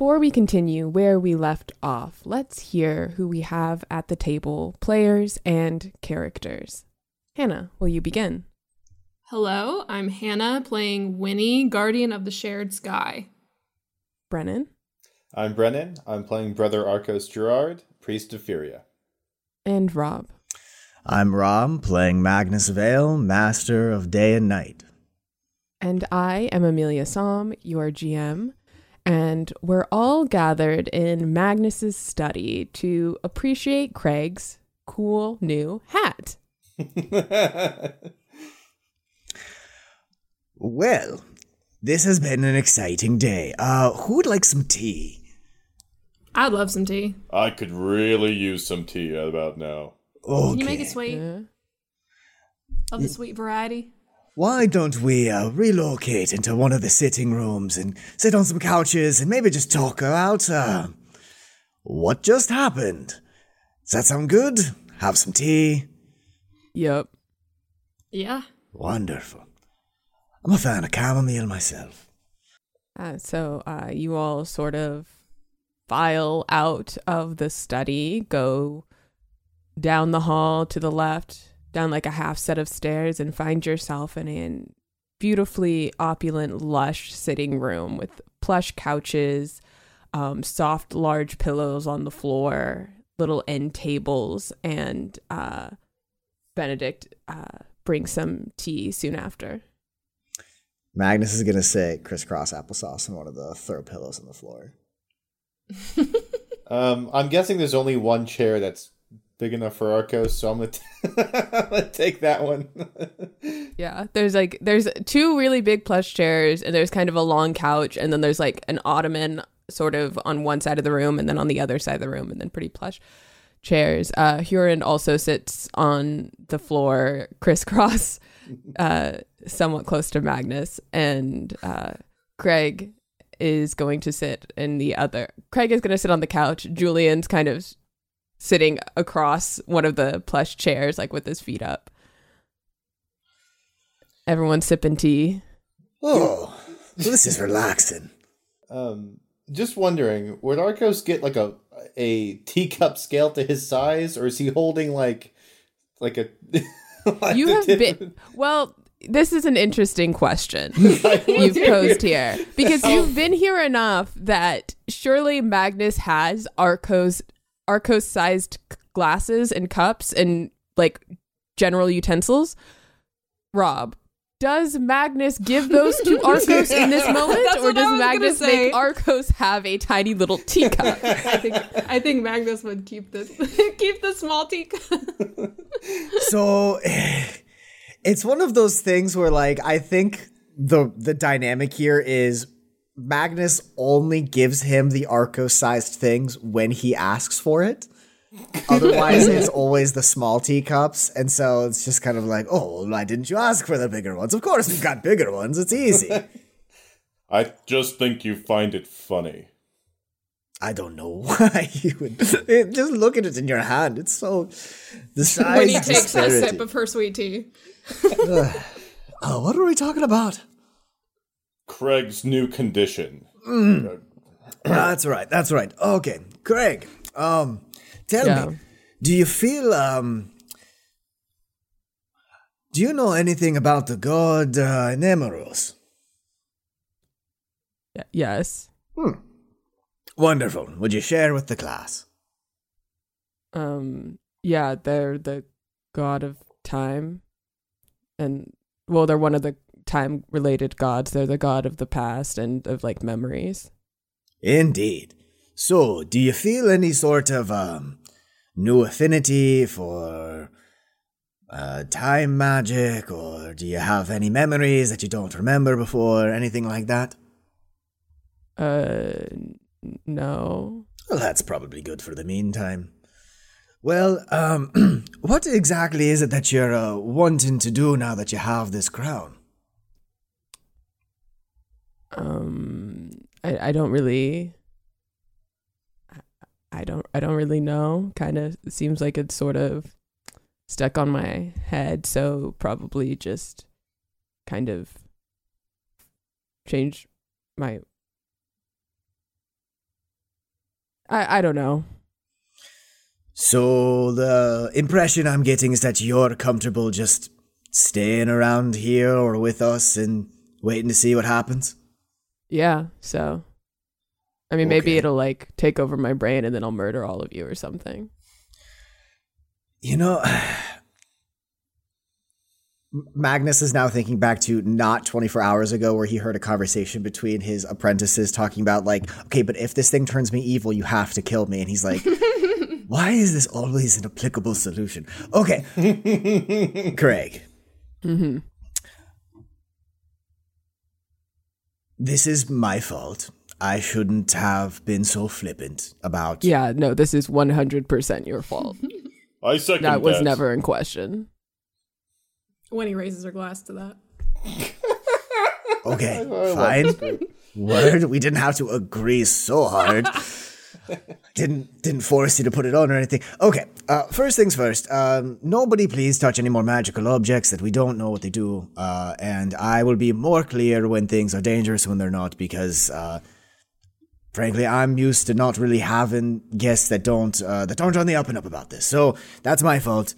Before we continue where we left off, let's hear who we have at the table players and characters. Hannah, will you begin? Hello, I'm Hannah playing Winnie, Guardian of the Shared Sky. Brennan? I'm Brennan. I'm playing Brother Arcos Gerard, Priest of Furia. And Rob. I'm Rob, playing Magnus Vale, Master of Day and Night. And I am Amelia Som, your GM. And we're all gathered in Magnus's study to appreciate Craig's cool new hat. Well, this has been an exciting day. Uh, who would like some tea? I'd love some tea. I could really use some tea about now. Okay. Can you make it sweet? Yeah. Of the sweet variety? Why don't we uh, relocate into one of the sitting rooms and sit on some couches and maybe just talk about uh, what just happened? Does that sound good? Have some tea? Yep. Yeah. Wonderful. I'm a fan of chamomile myself. Uh, so uh, you all sort of file out of the study, go down the hall to the left, down like a half set of stairs, and find yourself in a beautifully opulent, lush sitting room with plush couches, um, soft, large pillows on the floor, little end tables, and uh, Benedict uh, brings some tea soon after. Magnus is gonna say crisscross applesauce on one of the throw pillows on the floor. Um, I'm guessing there's only one chair that's big enough for our Arcos, so I'm gonna, t- I'm gonna take that one. Yeah, there's like there's two really big plush chairs, and there's kind of a long couch, and then there's like an ottoman sort of on one side of the room, and then on the other side of the room, and then pretty plush chairs. Uh, Huron also sits on the floor, crisscross, uh, somewhat close to Magnus, and uh, Craig is going to sit in the other. Craig is going to sit on the couch. Julian's kind of sitting across one of the plush chairs, like with his feet up. Everyone's sipping tea. Oh, this is relaxing. um, just wondering, would Arcos get like a a teacup scale to his size, or is he holding like like a? like You the have tip- been well. This is an interesting question you've posed here because you've been here enough that surely Magnus has Arcos Arcos sized glasses and cups and like general utensils. Rob, does Magnus give those to Arcos in this moment, That's or does was gonna Magnus say. make Arcos have a tiny little teacup? I think I think Magnus would keep this keep the small teacup. so eh, it's one of those things where like I think the the dynamic here is Magnus only gives him the Arco sized things when he asks for it. Otherwise, it's always the small teacups, and so it's just kind of like, oh, why didn't you ask for the bigger ones? Of course, we've got bigger ones. It's easy. I just think you find it funny. I don't know why you would. It, just look at it in your hand. It's so the size when he takes a sip of her sweet tea. oh, what are we talking about? Craig's new condition. That's right. That's right. Okay, Craig. Um, tell Yeah. me, do you feel um? Do you know anything about the god uh, Nemeros? Y- yes. Wonderful. Would you share with the class? Um, yeah, they're the god of time, and well, they're one of the time-related gods. They're the god of the past and of like memories. Indeed. So, do you feel any sort of um new affinity for uh, time magic, or do you have any memories that you don't remember before, anything like that? Uh, no. Well, that's probably good for the meantime. Well, um, what exactly is it that you're uh, wanting to do now that you have this crown? Um, I I don't really. I- don't I don't really know. Kind of seems like it's sort of stuck on my head, so probably just kind of change my I I don't know. So, the impression I'm getting is that you're comfortable just staying around here or with us and waiting to see what happens? Yeah, so I mean maybe Okay. it'll like take over my brain and then I'll murder all of you or something. You know, Magnus is now thinking back to not 24 hours ago where he heard a conversation between his apprentices talking about, like, okay, but if this thing turns me evil, you have to kill me. And he's like, why is this always an applicable solution? Okay, Craig, this is my fault. I shouldn't have been so flippant about. Yeah, no, this is 100% your fault. I second that That was never in question. When he raises her glass to that. Okay, fine. Word, we didn't have to agree so hard. didn't didn't force you to put it on or anything. Okay, uh, first things first. Um, nobody please touch any more magical objects that we don't know what they do. Uh, and I will be more clear when things are dangerous when they're not, because uh, frankly, I'm used to not really having guests that don't uh, that aren't on the up and up about this. So that's my fault.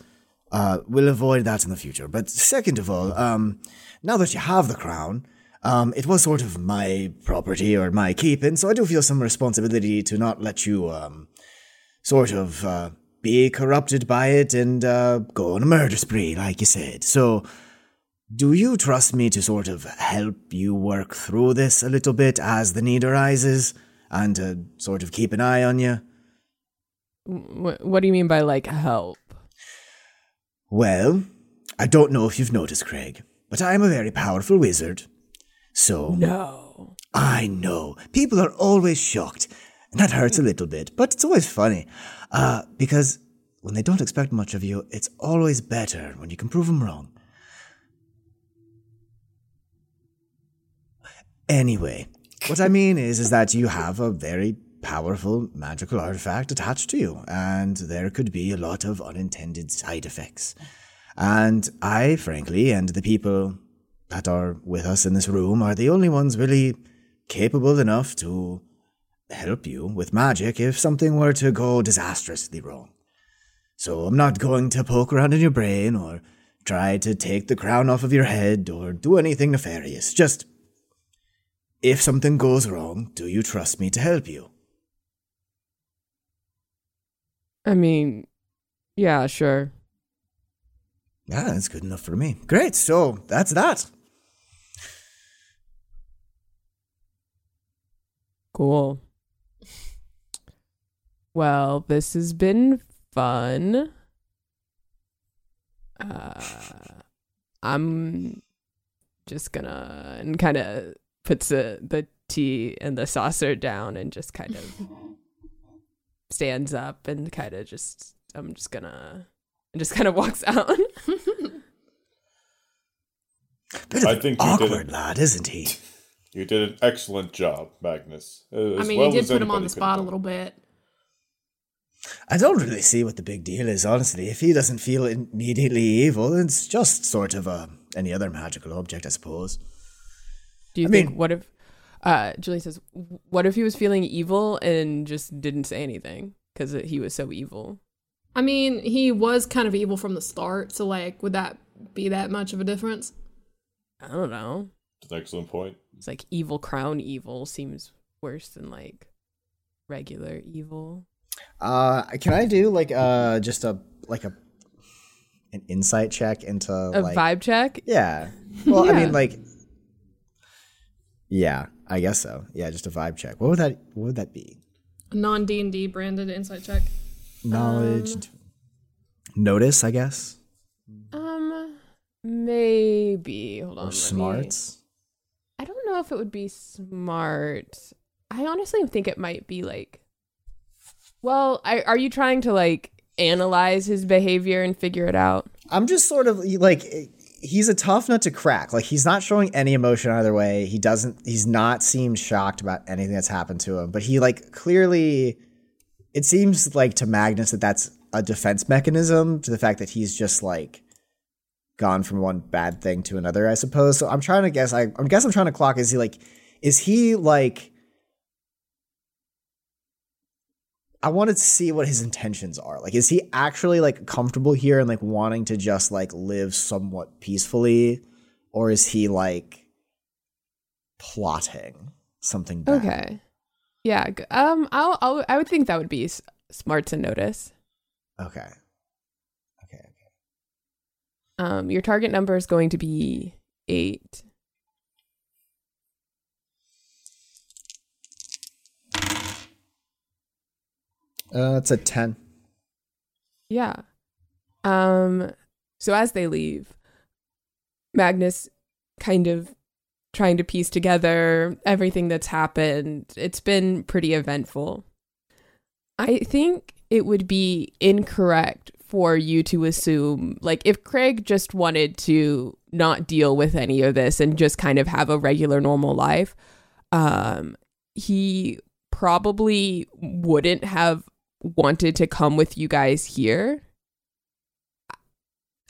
Uh, we'll avoid that in the future. But second of all, um, now that you have the crown, um, it was sort of my property or my keeping, so I do feel some responsibility to not let you, um, sort of, uh, be corrupted by it and, uh, go on a murder spree, like you said. So, do you trust me to sort of help you work through this a little bit as the need arises and to sort of keep an eye on you? What do you mean by like help? Well, I don't know if you've noticed, Craig, but I am a very powerful wizard. So, No. I know. People are always shocked. And that hurts a little bit, but it's always funny. Uh, because when they don't expect much of you, it's always better when you can prove them wrong. Anyway, what I mean is, is that you have a very powerful magical artifact attached to you, and there could be a lot of unintended side effects. And I, frankly, and the people that are with us in this room are the only ones really capable enough to help you with magic if something were to go disastrously wrong. So I'm not going to poke around in your brain or try to take the crown off of your head or do anything nefarious. Just if something goes wrong, do you trust me to help you? I mean, yeah, sure. Yeah, that's good enough for me. Great, so that's that. Cool. Well, this has been fun. Uh, I'm just gonna and kind of puts the the tea and the saucer down and just kind of stands up and kind of just I'm just gonna and just kind of walks out. Bit I think you did awkward lad, isn't he? You did an excellent job, Magnus. I mean, well you did put him on the spot a little bit. I don't really see what the big deal is, honestly. If he doesn't feel immediately evil, it's just sort of uh, any other magical object, I suppose. Do you I think mean- what if uh Julie says what if he was feeling evil and just didn't say anything cuz he was so evil? I mean, he was kind of evil from the start, so like, would that be that much of a difference? I don't know. That's an excellent point. It's like evil crown evil seems worse than like regular evil. Uh, can I do like uh just a like a an insight check into A like vibe check? Yeah. Well, I mean like Yeah, I guess so. Yeah, just a vibe check. What would that what would that be? A Non D and D branded insight check. Knowledge notice, I guess. Um, maybe. Hold on. Or let me- smarts. I don't know if it would be smart. I honestly think it might be like. Well, I, are you trying to like analyze his behavior and figure it out? I'm just sort of like he's a tough nut to crack. Like he's not showing any emotion either way. He doesn't he's not seemed shocked about anything that's happened to him, but he like clearly it seems like to Magnus that that's a defense mechanism to the fact that he's just like gone from one bad thing to another, I suppose. So I'm trying to guess I I guess I'm trying to clock is he like is he like I wanted to see what his intentions are. Like, is he actually like comfortable here and like wanting to just like live somewhat peacefully, or is he like plotting something bad? Okay. Yeah. Um. I'll. I'll I would think that would be s- smart to notice. Okay. Um. Your target number is going to be eight. Uh, it's a ten. Yeah. Um so as they leave, Magnus kind of trying to piece together everything that's happened. It's been pretty eventful. I think it would be incorrect for you to assume like if Craig just wanted to not deal with any of this and just kind of have a regular normal life, um he probably wouldn't have wanted to come with you guys here.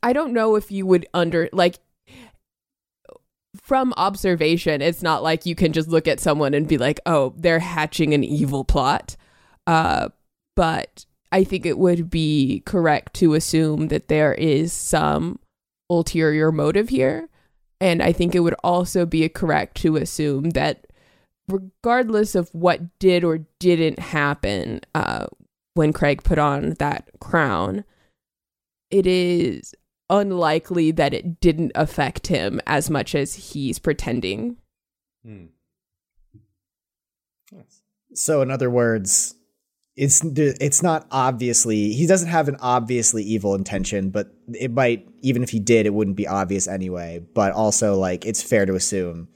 I don't know if you would under like from observation, it's not like you can just look at someone and be like, "Oh, they're hatching an evil plot." Uh, but I think it would be correct to assume that there is some ulterior motive here, and I think it would also be correct to assume that regardless of what did or didn't happen uh, when Craig put on that crown, it is unlikely that it didn't affect him as much as he's pretending. Hmm. So, in other words, it's it's not obviously he doesn't have an obviously evil intention, but it might even if he did, it wouldn't be obvious anyway. But also, like it's fair to assume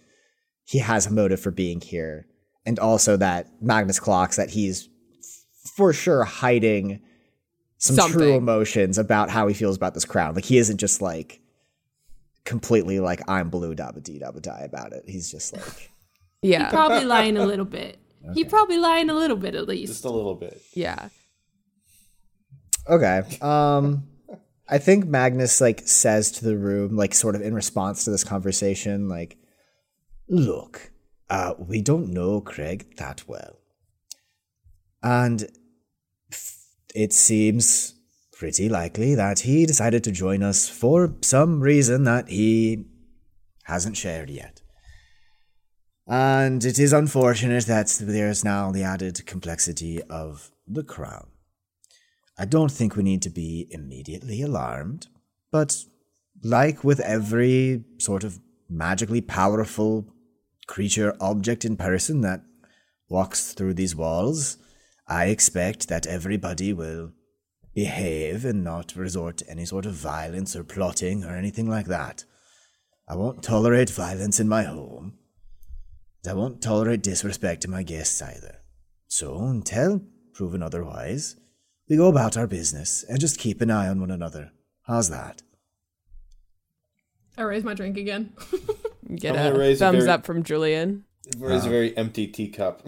he has a motive for being here, and also that Magnus clocks that he's for sure hiding some true emotions about how he feels about this crown. Like he isn't just like completely like I'm blue dabba dee dabba die about it. He's just like Yeah. Probably lying a little bit. He probably lying a little bit at least. Just a little bit. yeah. Okay. Um I think Magnus like says to the room like sort of in response to this conversation like look, uh we don't know Craig that well. And it seems pretty likely that he decided to join us for some reason that he hasn't shared yet. And it is unfortunate that there's now the added complexity of the crown. I don't think we need to be immediately alarmed, but like with every sort of magically powerful creature, object in person that walks through these walls, I expect that everybody will behave and not resort to any sort of violence or plotting or anything like that. I won't tolerate violence in my home. I won't tolerate disrespect to my guests either. So, until proven otherwise, we go about our business and just keep an eye on one another. How's that? I raise my drink again. Get I'm a raise a thumbs very- up from Julian. It's a very empty teacup.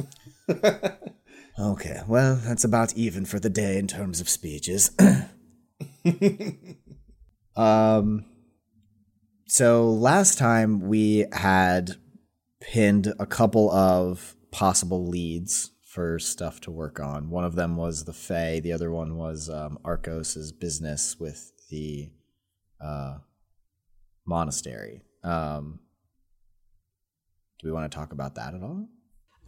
Okay, well, that's about even for the day in terms of speeches. um, so last time we had pinned a couple of possible leads for stuff to work on. One of them was the Fae. The other one was um, Arcos's business with the uh, monastery. Um, do we want to talk about that at all?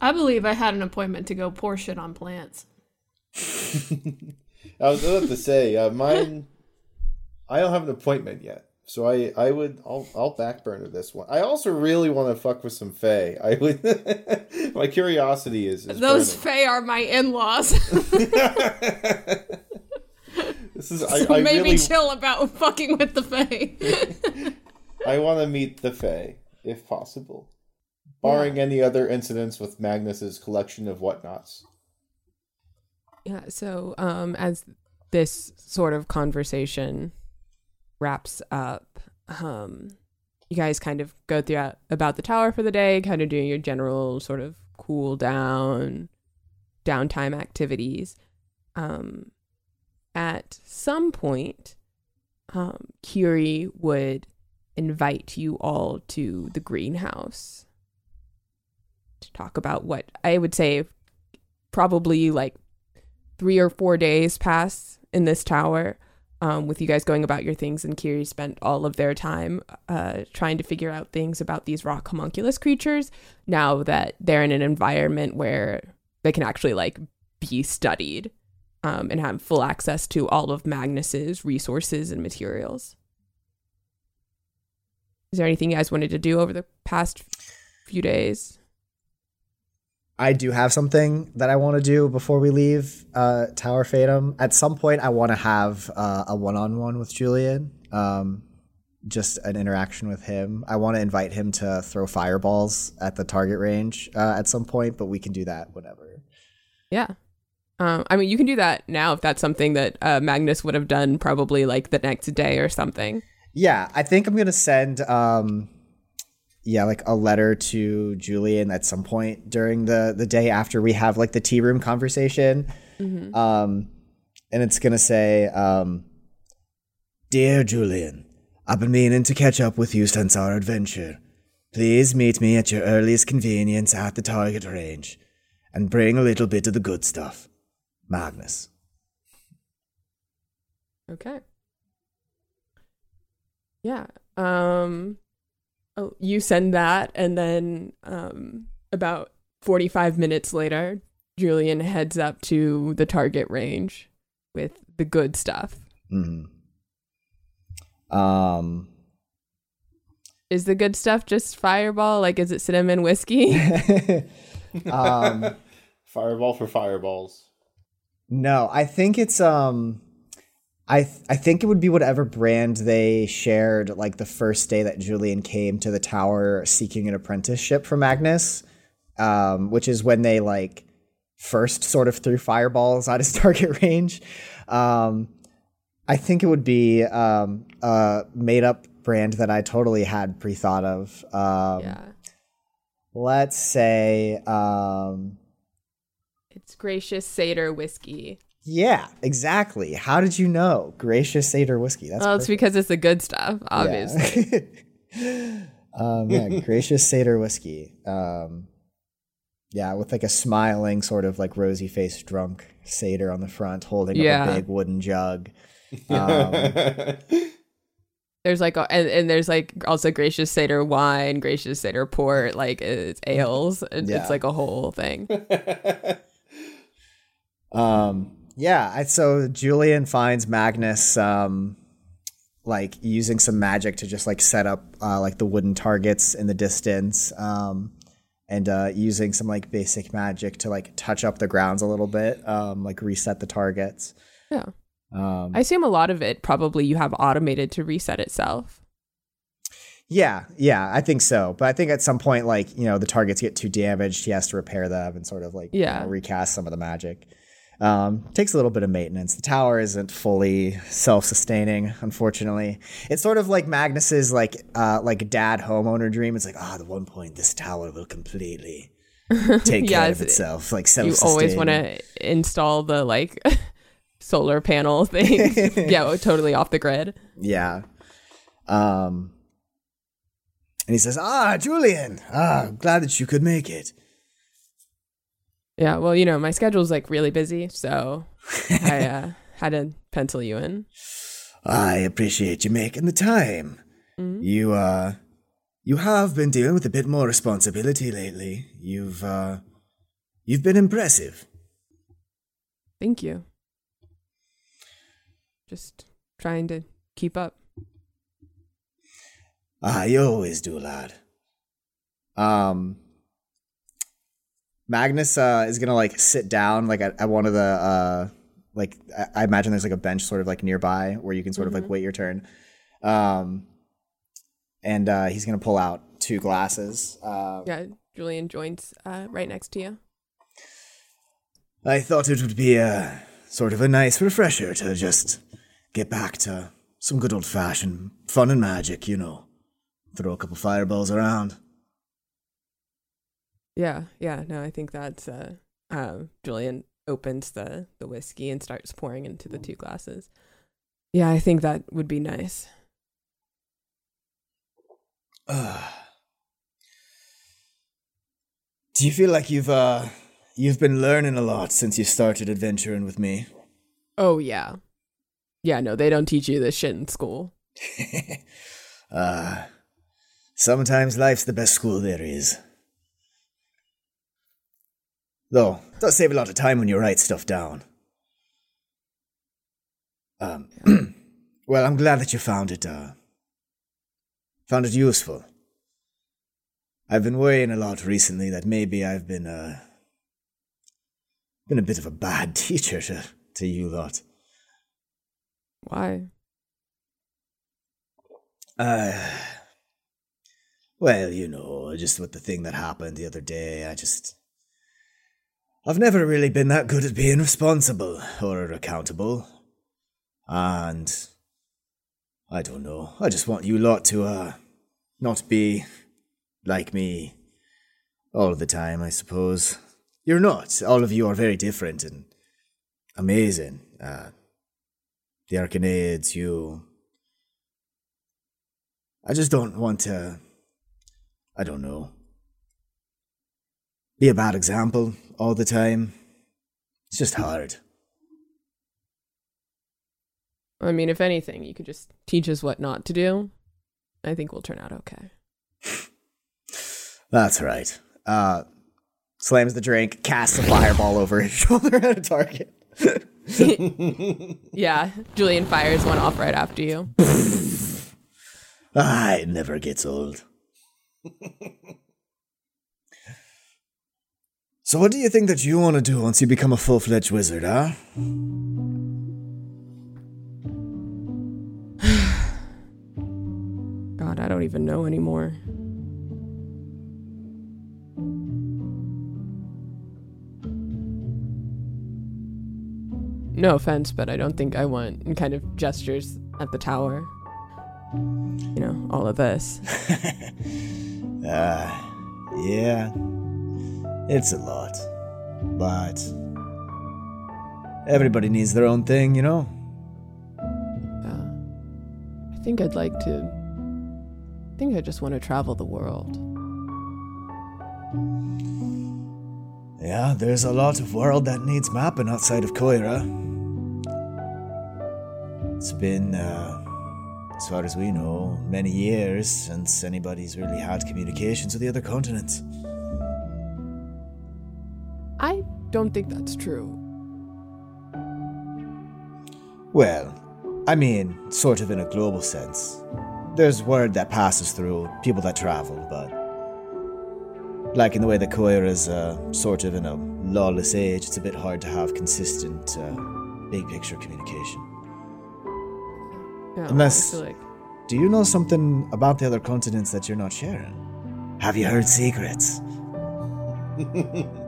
I believe I had an appointment to go pour shit on plants. I was about to say, uh, mine. I don't have an appointment yet, so I I would I'll I'll backburner this one. I also really want to fuck with some Fae. I would. my curiosity is, is Those burning. Fae are my in-laws. This is I, so I maybe really chill about fucking with the Fae. I want to meet the Fae if possible, barring any other incidents with Magnus's collection of whatnots. Yeah, so um as this sort of conversation wraps up, um you guys kind of go through about the tower for the day, kind of doing your general sort of cool down downtime activities. Um at some point um Curie would invite you all to the greenhouse to talk about what I would say probably like three or four days pass in this tower um, with you guys going about your things and Kiri spent all of their time uh, trying to figure out things about these rock homunculus creatures now that they're in an environment where they can actually like be studied um, and have full access to all of Magnus's resources and materials. Is there anything you guys wanted to do over the past few days? I do have something that I want to do before we leave uh, Tower Fatum. At some point, I want to have uh, a one-on-one with Julian. Um, just an interaction with him. I want to invite him to throw fireballs at the target range uh, at some point, but we can do that whenever. Yeah. Um, I mean, you can do that now if that's something that uh, Magnus would have done probably like the next day or something. Yeah, I think I'm gonna send um yeah, like a letter to Julian at some point during the the day after we have like the tea room conversation. Um and it's gonna say, um Dear Julian, I've been meaning to catch up with you since our adventure. Please meet me at your earliest convenience at the target range and bring a little bit of the good stuff. Magnus. Okay. Yeah. Um you send that and then um about 45 minutes later, Julian heads up to the target range with the good stuff. hmm Um Is the good stuff just fireball? Like is it cinnamon whiskey? um Fireball for fireballs. No, I think it's um I th- I think it would be whatever brand they shared like the first day that Julian came to the tower seeking an apprenticeship for Magnus. Um, which is when they like first sort of threw fireballs at his target range. Um, I think it would be um, a made up brand that I totally had pre thought of. Um, yeah. Let's say, um, It's gracious Seder whiskey. Yeah, exactly. How did you know? Gracious Seder whiskey. That's well, it's because it's the good stuff, obviously. Yeah. um, yeah, gracious Seder whiskey. Um, yeah, with like a smiling, sort of like rosy faced drunk Seder on the front, holding Yeah. up a big wooden jug. Um, There's like, a, and, and there's like also gracious Seder wine, gracious Seder port, like it's ales. It- Yeah. It's like a whole thing. Um, yeah, I, so Julian finds Magnus um, like using some magic to just like set up uh, like the wooden targets in the distance, um, and uh, using some like basic magic to like touch up the grounds a little bit, um, like reset the targets. Yeah. Um, I assume a lot of it probably you have automated to reset itself. yeah, yeah, I think so. But I think at some point, like you know, the targets get too damaged, he has to repair them and sort of like you know, recast some of the magic. Um, takes a little bit of maintenance. The tower isn't fully self-sustaining, unfortunately. It's sort of like Magnus's like uh, like dad homeowner dream. It's like, ah, the one point this tower will completely take Yeah, care of itself, like You self-sustaining. always want to install the like solar panel thing. yeah, totally off the grid. Yeah. Um, and he says, "Ah, Julian, ah, glad that you could make it." Yeah, well, you know, my schedule's like really busy, so I uh, had to pencil you in. I appreciate you making the time. Mm-hmm. You uh you have been dealing with a bit more responsibility lately. You've uh You've been impressive. Thank you. Just trying to keep up. Ah, you always do, lad. Um, Magnus uh, is gonna like sit down like at, at one of the uh, like I- imagine there's like a bench sort of like nearby where you can sort of like wait your turn. Um, and uh, he's gonna pull out two glasses. Uh, Yeah, Julian joins uh, right next to you. I thought it would be a sort of a nice refresher to just get back to some good old fashioned fun and magic, you know. Throw a couple fireballs around. Yeah, yeah. No, I think that's uh, uh, Julian opens the the whiskey and starts pouring into the two glasses. Yeah, I think that would be nice. Do you feel like you've uh you've been learning a lot since you started adventuring with me? Oh yeah, yeah. No, they don't teach you this shit in school. uh sometimes life's the best school there is. Though, it does save a lot of time when you write stuff down. Um well, I'm glad that you found it uh found it useful. I've been worrying a lot recently that maybe I've been uh been a bit of a bad teacher to, to you lot. Why? Uh, well, you know, just with the thing that happened the other day, I just. I've never really been that good at being responsible or accountable. And. I don't know. I just want you lot to, uh, not be like me all the time, I suppose. You're not. All of you are very different and amazing. Uh, the Arcanaids, you. I just don't want to. I don't know. Be a bad example all the time. It's just hard. I mean, if anything, you could just teach us what not to do. I think we'll turn out okay. That's right. Uh, slams the drink, casts a fireball over his shoulder at a target. Yeah, Julian fires one off right after you. Ah, it never gets old. So, what do you think that you want to do once you become a full fledged wizard, huh? God, I don't even know anymore. No offense, but I don't think I want and kind of gestures at the tower. You know, all of this. Ah, yeah. It's a lot. But. Everybody needs their own thing, you know? Yeah. I think I'd like to. I think I just want to travel the world. Yeah, there's a lot of world that needs mapping outside of Koira. It's been, uh, as far as we know, many years since anybody's really had communications with the other continents. I don't think that's true. Well, I mean, sort of in a global sense. There's word that passes through people that travel, but. Like in the way that Koira is uh, sort of in a lawless age, it's a bit hard to have consistent, uh, big picture communication. Yeah, Unless- like Do you know something about the other continents that you're not sharing? Have you heard secrets?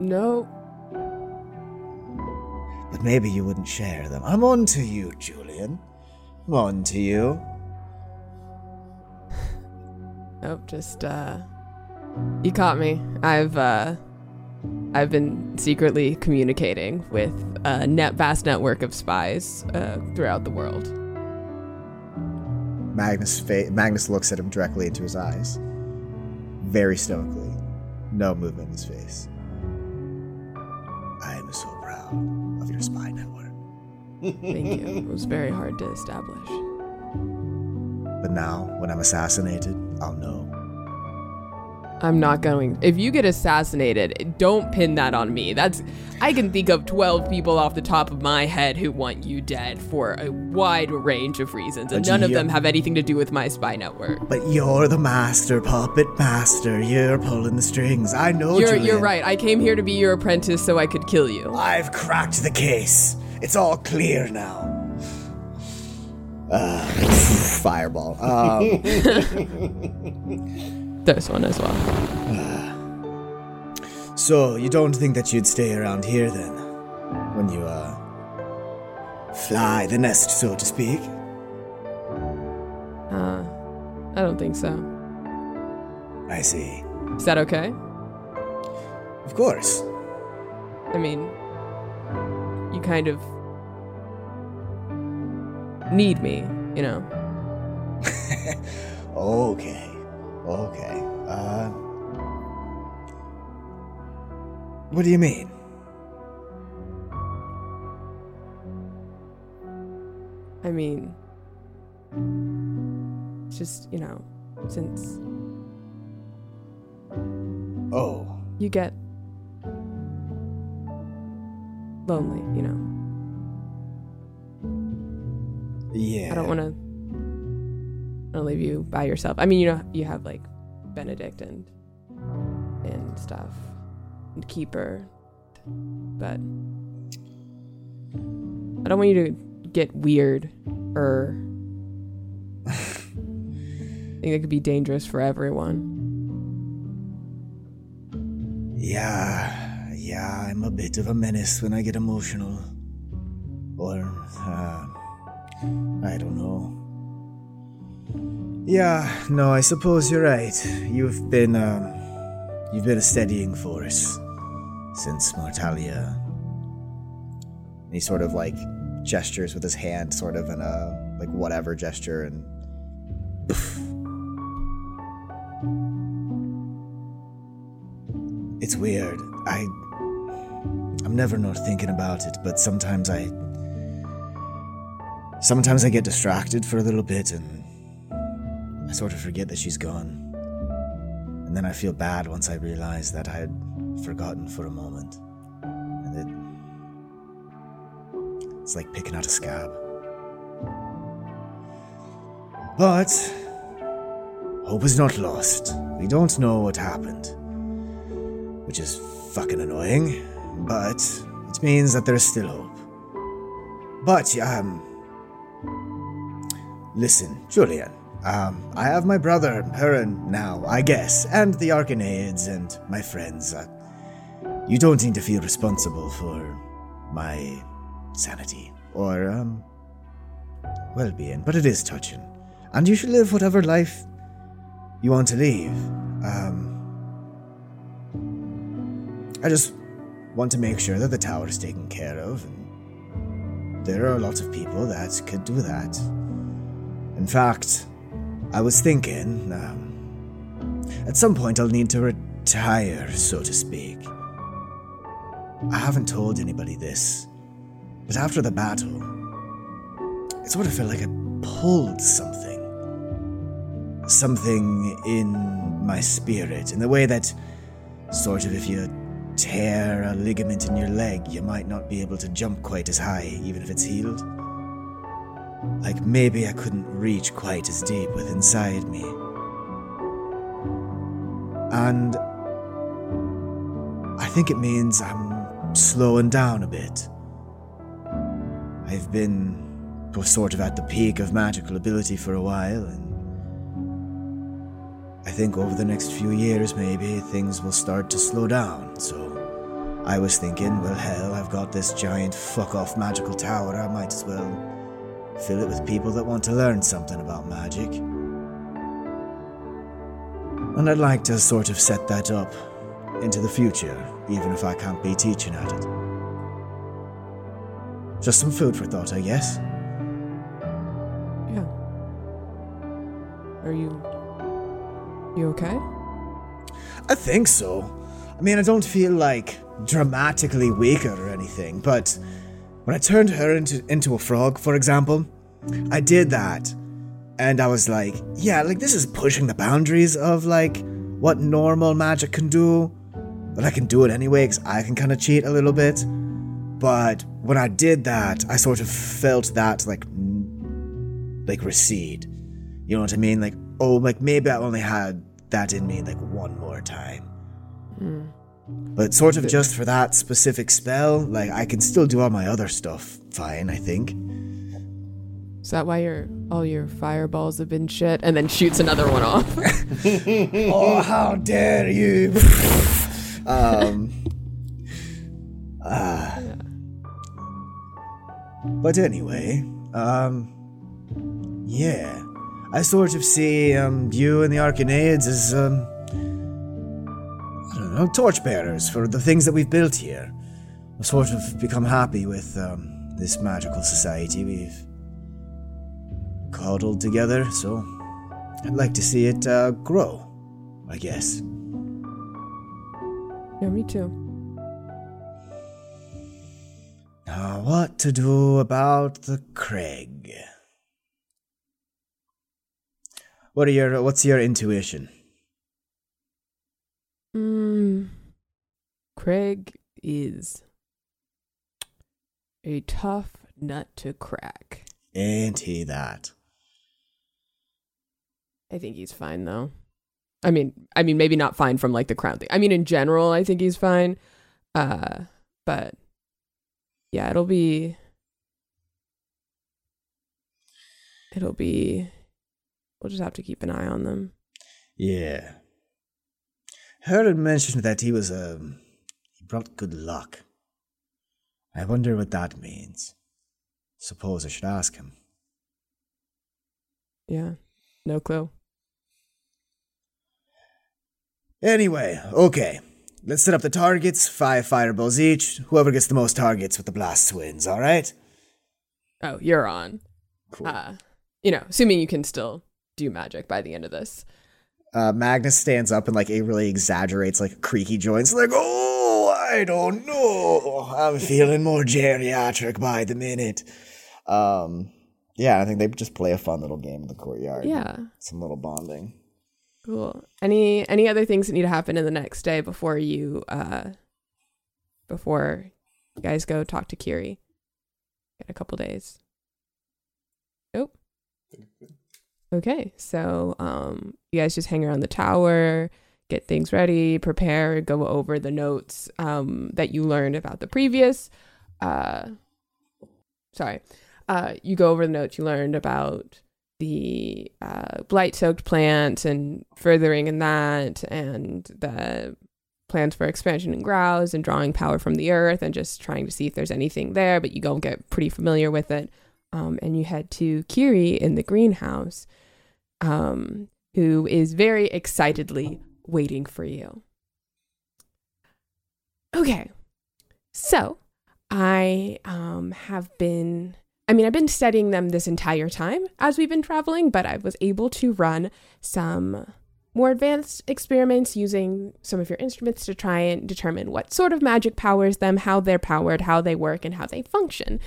no. But maybe you wouldn't share them. I'm on to you, Julian. I'm on to you. Nope, just uh you caught me. I've uh I've been secretly communicating with a net vast network of spies uh, throughout the world. Magnus fa- Magnus looks at him directly into his eyes. Very stoically. No movement in his face. Of your spy network. Thank you. It was very hard to establish. But now, when I'm assassinated, I'll know. I'm not going. If you get assassinated, don't pin that on me. That's I can think of 12 people off the top of my head who want you dead for a wide range of reasons, and But none of them have anything to do with my spy network. But you're the master, puppet master. You're pulling the strings. I know You're Julian. you're right. I came here to be your apprentice so I could kill you. I've cracked the case. It's all clear now. Uh, fireball. Um, This one as well. so you don't think that you'd stay around here then, when you uh fly the nest, so to speak? Uh, I don't think so. I see. Is that okay? Of course. I mean, you kind of need me, you know. Okay. Okay. Uh. What do you mean? I mean, just, you know, since Oh. you get lonely, you know. Yeah. I don't want to I don't leave you by yourself. I mean, you know, you have like Benedict and and stuff, and Keeper, but I don't want you to get weird or I think it could be dangerous for everyone. Yeah, yeah, I'm a bit of a menace when I get emotional. Or, uh, I don't know. Yeah, no, I suppose you're right. You've been, um, you've been a steadying force since Mortalia. And he sort of like gestures with his hand, sort of in a like whatever gesture, and Poof. It's weird. I. I'm never not thinking about it, but sometimes I. Sometimes I get distracted for a little bit and. I sort of forget that she's gone. And then I feel bad once I realize that I had forgotten for a moment. And it. It's like picking out a scab. But. Hope is not lost. We don't know what happened which is fucking annoying, but it means that there's still hope. But, um. Listen, Julian, um, I have my brother, Heron, now, I guess, and the Arcanaids and my friends. Uh, you don't need to feel responsible for my sanity or, um, well being, but it is touching. And you should live whatever life you want to live. Um, I just want to make sure that the tower is taken care of, and there are a lot of people that could do that. In fact, I was thinking, um, at some point I'll need to retire, so to speak. I haven't told anybody this, but after the battle, it sort of felt like I pulled something. Something in my spirit, in the way that, sort of, if you tear a ligament in your leg, you might not be able to jump quite as high, even if it's healed. Like maybe I couldn't reach quite as deep with inside me. And I think it means I'm slowing down a bit. I've been sort of at the peak of magical ability for a while, and I think over the next few years, maybe things will start to slow down. So I was thinking, well, hell, I've got this giant fuck off magical tower. I might as well fill it with people that want to learn something about magic. And I'd like to sort of set that up into the future, even if I can't be teaching at it. Just some food for thought, I guess. Yeah. Are you you okay? I think so. I mean, I don't feel like dramatically weaker or anything, but when I turned her into into a frog, for example, I did that. And I was like, yeah, like this is pushing the boundaries of like what normal magic can do, but I can do it anyway because I can kind of cheat a little bit. But when I did that, I sort of felt that like like recede. You know what I mean? Like oh, like maybe I only had that in me like one more time. Hmm. But sort of just for that specific spell, like I can still do all my other stuff fine, I think. Is that why your all your fireballs have been shit? And then shoots another one off. oh, how dare you! um, ah. but anyway, um, yeah, I sort of see um you and the Arcanaids as um, know, torchbearers for the things that we've built here. I've sort of become happy with um this magical society we've coddled together, so I'd like to see it uh, grow, I guess. yeah, me too. Now, what to do about the Craig? What are your what's your intuition? Mm, Craig is a tough nut to crack. Ain't he that? I think he's fine though. I mean, I mean, maybe not fine from like the crown thing. I mean, in general, I think he's fine. Uh, but yeah, it'll be, it'll be. We'll just have to keep an eye on them. Yeah. Heard him mention that he was um he brought good luck. I wonder what that means. Suppose I should ask him. Yeah, no clue. Anyway, okay. Let's set up the targets, five fireballs each. Whoever gets the most targets with the blasts wins, alright? Oh, you're on. Cool. Uh, you know, assuming you can still do magic by the end of this. Uh, Magnus stands up and like it really exaggerates like creaky joints. Like, oh, I don't know. I'm feeling more geriatric by the minute. Um, yeah, I think they just play a fun little game in the courtyard. Yeah. some little bonding. Cool. Any any other things that need to happen in the next day before you uh before you guys go talk to Kiri? In a couple days. Nope. Okay, so um you guys just hang around the tower, get things ready, prepare, go over the notes um that you learned about the previous uh sorry. Uh you go over the notes you learned about the uh, blight soaked plants and furthering in that and the plans for expansion and grouse and drawing power from the earth and just trying to see if there's anything there but you go get pretty familiar with it um, and you head to kiri in the greenhouse um, who is very excitedly waiting for you okay so i um, have been I mean, I've been studying them this entire time as we've been traveling, but I was able to run some more advanced experiments using some of your instruments to try and determine what sort of magic powers them, how they're powered, how they work, and how they function.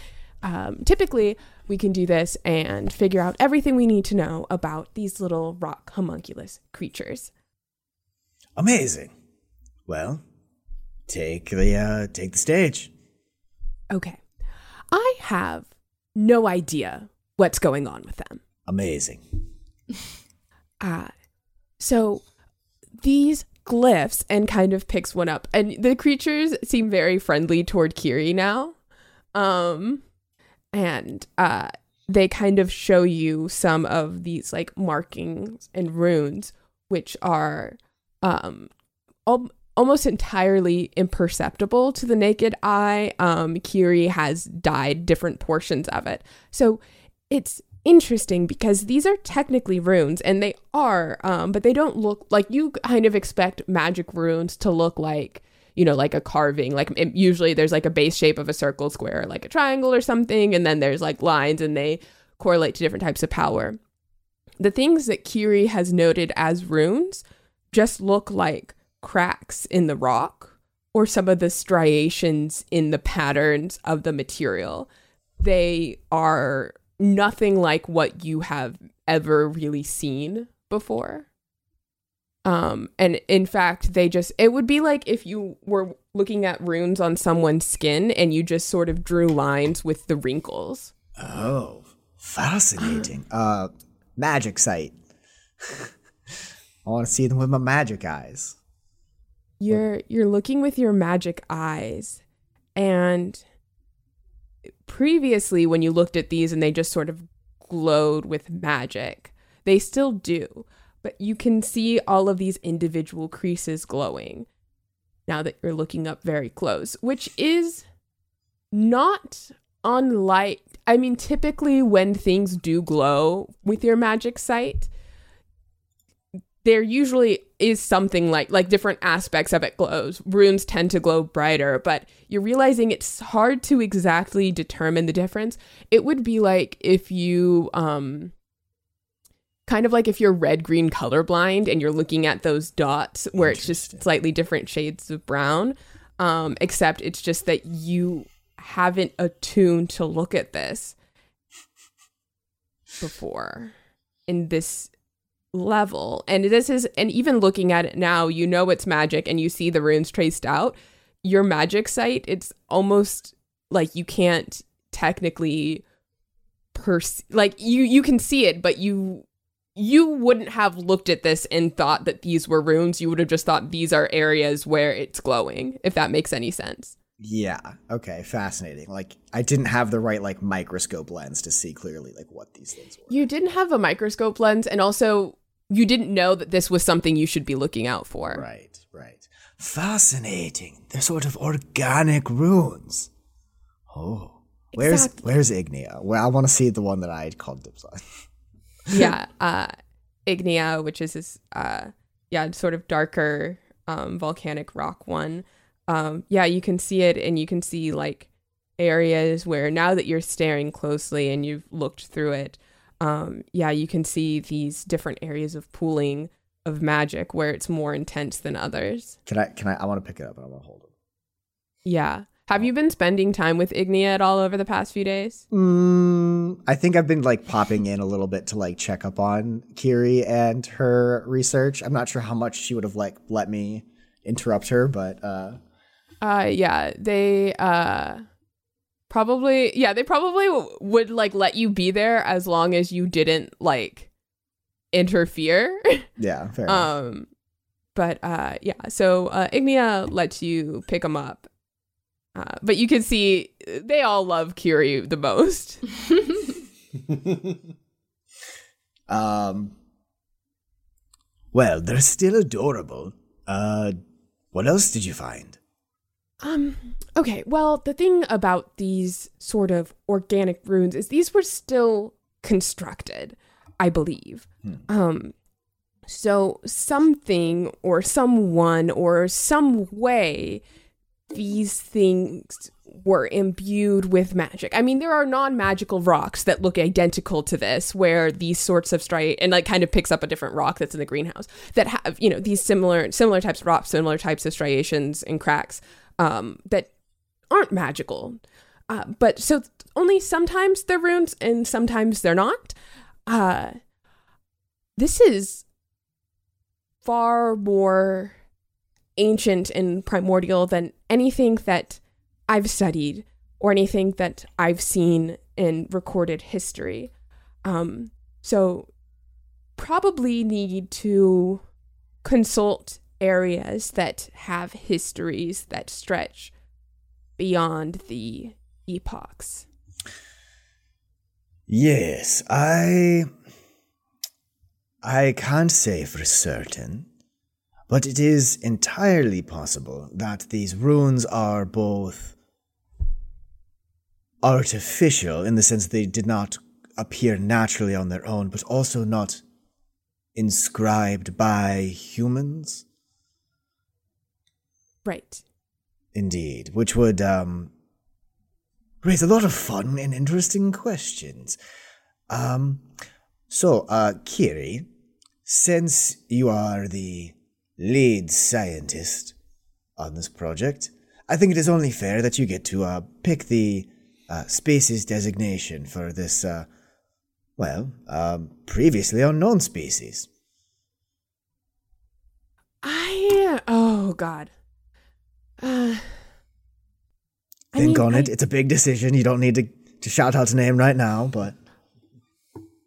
Um, typically, we can do this and figure out everything we need to know about these little rock homunculus creatures. Amazing. Well, take the uh, take the stage. Okay. I have no idea what's going on with them. Amazing. Uh, so these glyphs and kind of picks one up and the creatures seem very friendly toward Kiri now. Um and uh they kind of show you some of these like markings and runes which are um al- almost entirely imperceptible to the naked eye. Um, Kiri has dyed different portions of it. So it's interesting because these are technically runes and they are, um, but they don't look like you kind of expect magic runes to look like, you know, like a carving. Like it, usually there's like a base shape of a circle, square, like a triangle or something, and then there's like lines and they correlate to different types of power. The things that Kiri has noted as runes just look like cracks in the rock or some of the striations in the patterns of the material. They are nothing like what you have ever really seen before. Um, and in fact, they just, it would be like if you were looking at runes on someone's skin and you just sort of drew lines with the wrinkles. Oh, fascinating. uh, magic sight. I want to see them with my magic eyes. You're you're looking with your magic eyes and previously when you looked at these and they just sort of glowed with magic. They still do, but you can see all of these individual creases glowing now that you're looking up very close, which is not unlike I mean typically when things do glow with your magic sight, there usually is something like like different aspects of it glows. Runes tend to glow brighter, but you're realizing it's hard to exactly determine the difference. It would be like if you um kind of like if you're red green colorblind and you're looking at those dots where it's just slightly different shades of brown. Um, except it's just that you haven't attuned to look at this before in this level. And this is, and even looking at it now, you know it's magic and you see the runes traced out. Your magic sight, it's almost like you can't technically perceive like you you can see it, but you you wouldn't have looked at this and thought that these were runes. You would have just thought these are areas where it's glowing, if that makes any sense. Yeah. Okay. Fascinating. Like I didn't have the right like microscope lens to see clearly like what these things were. You didn't have a microscope lens, and also you didn't know that this was something you should be looking out for. Right. Right. Fascinating. They're sort of organic runes. Oh. Where's Exactly. Where's Ignia? Well, I want to see the one that I called dibs on. yeah, uh, Ignia, which is this, uh, yeah, sort of darker um, volcanic rock one. Um, yeah, you can see it, and you can see like areas where now that you're staring closely and you've looked through it, um, yeah, you can see these different areas of pooling of magic where it's more intense than others. Can I? Can I? I want to pick it up and I want to hold it. Yeah. Have you been spending time with Ignia at all over the past few days? Mm, I think I've been like popping in a little bit to like check up on Kiri and her research. I'm not sure how much she would have like let me interrupt her, but uh Uh, yeah, they uh probably yeah they probably w- would like let you be there as long as you didn't like interfere. yeah, fair enough. um, but uh, yeah, so uh, Ignia lets you pick them up. Uh, but you can see they all love Kiri the most. Um Well, they're still adorable. Uh what else did you find? Um, okay, well, the thing about these sort of organic runes is these were still constructed, I believe. Um, so something or someone or some way these things were imbued with magic. I mean, there are non-magical rocks that look identical to this, where these sorts of stri and like kind of picks up a different rock that's in the greenhouse that have you know these similar similar types of rocks, similar types of striations and cracks um, that aren't magical. Uh, but so only sometimes they're runes and sometimes they're not. Uh, this is far more ancient and primordial than anything that I've studied or anything that I've seen in recorded history. Um, so probably need to consult areas that have histories that stretch beyond the epochs. Yes, I I can't say for certain, but it is entirely possible that these runes are both artificial in the sense they did not appear naturally on their own, but also not inscribed by humans. Right. Indeed, which would um raise a lot of fun and interesting questions. Um so uh Kiri, since you are the lead scientist on this project, I think it is only fair that you get to uh pick the uh, species designation for this uh well, um previously unknown species. gonna. Oh God. Uh, I Think mean, on I- it. It's a big decision. You don't need to, to shout out a name right now, but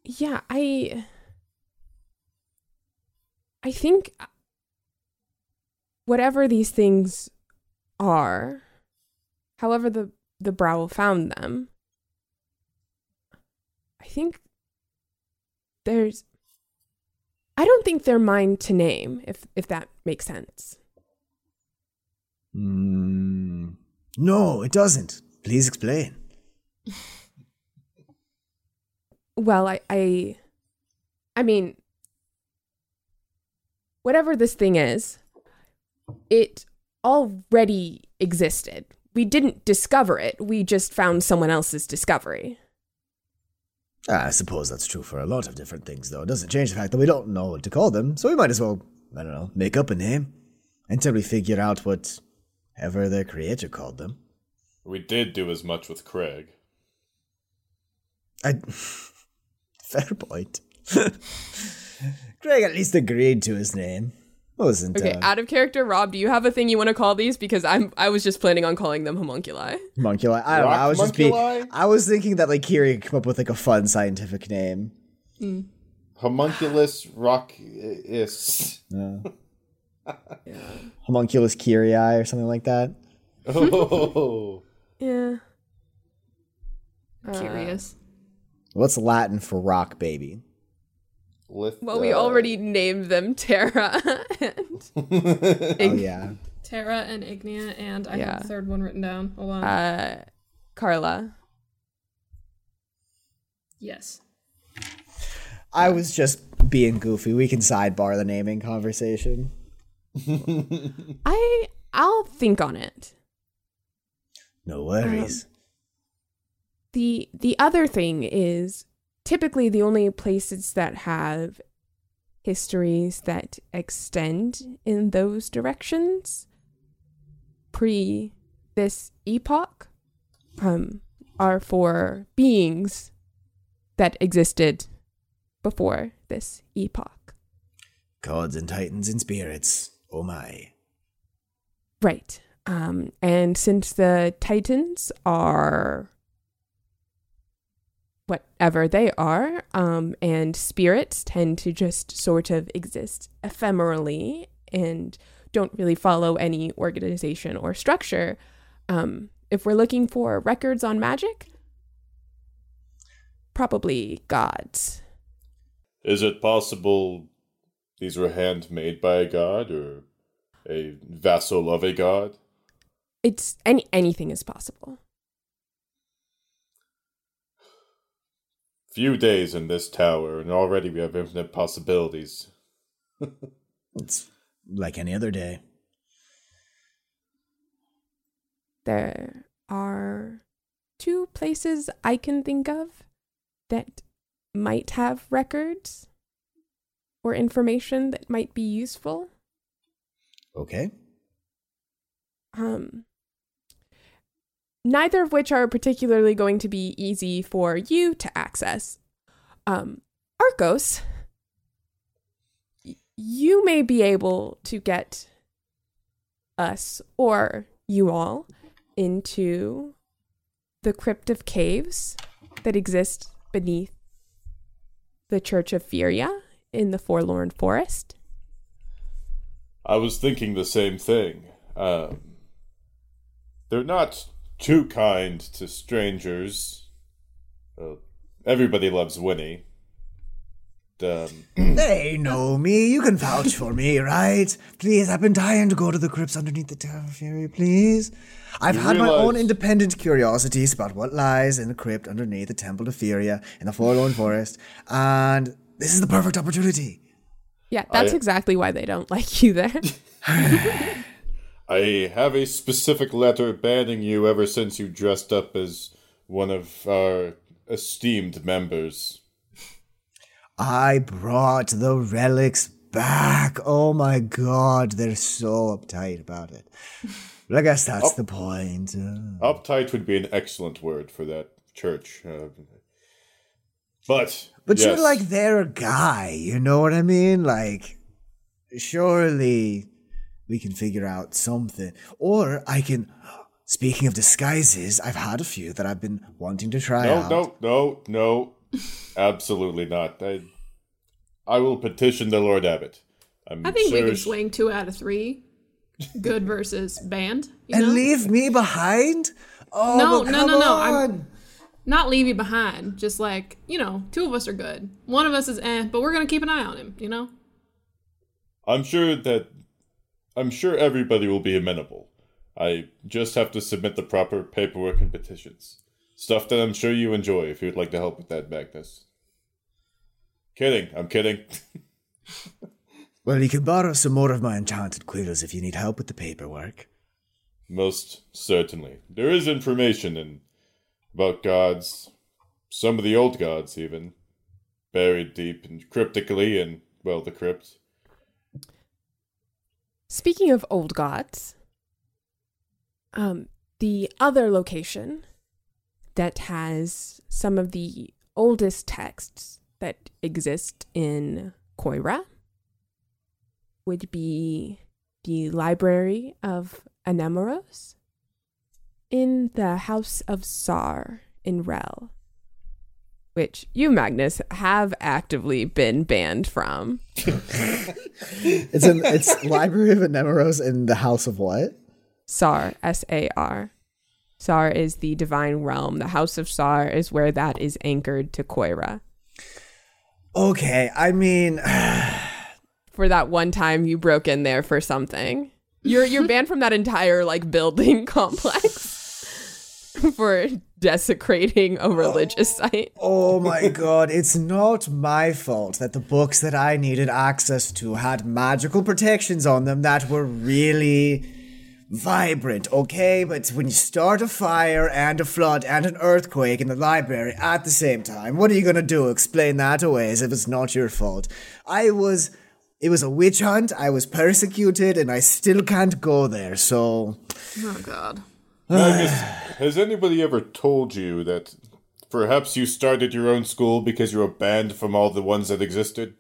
Yeah, I. I think whatever these things are, however the the brow found them, I think there's. I don't think they're mine to name, if if that makes sense. mm, no, it doesn't. Please explain. Well, I, I, I mean, whatever this thing is, it already existed. We didn't discover it. We just found someone else's discovery. Ah, I suppose that's true for a lot of different things, though. It doesn't change the fact that we don't know what to call them, so we might as well, I don't know, make up a name until we figure out whatever their creator called them. We did do as much with Craig. I. Fair point. Craig at least agreed to his name. Wasn't Okay, uh, out of character, Rob, do you have a thing you want to call these? Because I'm I was just planning on calling them homunculi. homunculi. I don't know. I was just being. I was thinking that like Kiri could come up with like a fun scientific name. Homunculus rock is. Homunculus Kyrie or something like that. Oh, Yeah. Curious. What's Latin for rock baby? Lith- Well, we uh, already named them Terra. and, Oh yeah. Terra and Ignia, and I Yeah. have the third one written down. Hold on. uh, Carla. yes. I was just being goofy. We can sidebar the naming conversation. I I'll think on it. No worries. the the other thing is typically the only places that have histories that extend in those directions pre this epoch um are for beings that existed before this epoch Gods and titans and spirits. Oh my. Right. Um, and since the Titans are whatever they are, um, and spirits tend to just sort of exist ephemerally and don't really follow any organization or structure, um, if we're looking for records on magic, probably gods. Is it possible these were handmade by a god or a vassal of a god? It's any anything is possible. Few days in this tower, and already we have infinite possibilities. It's like any other day. there are two places I can think of that might have records or information that might be useful. Okay. Um, neither of which are particularly going to be easy for you to access. Um, Arcos, you may be able to get us or you all into the crypt of caves that exist beneath the Church of Furia in the Forlorn Forest. I was thinking the same thing. Um, they're not too kind to strangers. Uh, everybody loves Winnie. Um, They know me. You can vouch for me, right? Please, I've been dying to go to the crypts underneath the Tower of Fury, please. I've You had my own independent curiosities about what lies in the crypt underneath the Temple of Furia in the Forlorn Forest, and this is the perfect opportunity. Yeah, that's I- exactly why they don't like you there. I have a specific letter banning you ever since you dressed up as one of our esteemed members. I brought the relics back. Oh my god, they're so uptight about it. But I guess that's the point. Uh, Uptight would be an excellent word for that church. Uh, but but you're like their guy, you know what I mean? Like, surely we can figure out something. Or I can. Speaking of disguises, I've had a few that I've been wanting to try No, out. no, no, no. Absolutely not. I, I will petition the Lord Abbot. I'm I think we sure can sh- swing two out of three. Good versus band. You And know? leave me behind? Oh, No, but no, come no, no, I'm- Not leave you behind. Just like, you know, two of us are good. One of us is eh, but we're going to keep an eye on him, you know? I'm sure that I'm sure everybody will be amenable. I just have to submit the proper paperwork and petitions. Stuff that I'm sure you enjoy if you'd like to help with that, Magnus. Kidding, I'm kidding. Well, you can borrow some more of my enchanted quills if you need help with the paperwork. Most certainly. There is information in about gods, some of the old gods even, buried deep and cryptically in well the crypt. Speaking of old gods, um, the other location that has some of the oldest texts that exist in Koira would be the Library of Anemoros in the House of Sar in Rel, which you, Magnus, have actively been banned from. It's in it's Library of Anemoros in the House of what? Sar, S A R. Sar is the divine realm. The house of Sar is where that is anchored to Koira. Okay, I mean, For that one time you broke in there for something. You're you're banned from that entire like building complex for desecrating a religious oh, site. oh my god, it's not my fault that the books that I needed access to had magical protections on them that were really vibrant, okay? But when you start a fire and a flood and an earthquake in the library at the same time, what are you gonna do? Explain that away as if it's not your fault. I was. It was a witch hunt, I was persecuted, and I still can't go there, so. Oh, God. Magnus, has anybody ever told you that perhaps you started your own school because you were banned from all the ones that existed?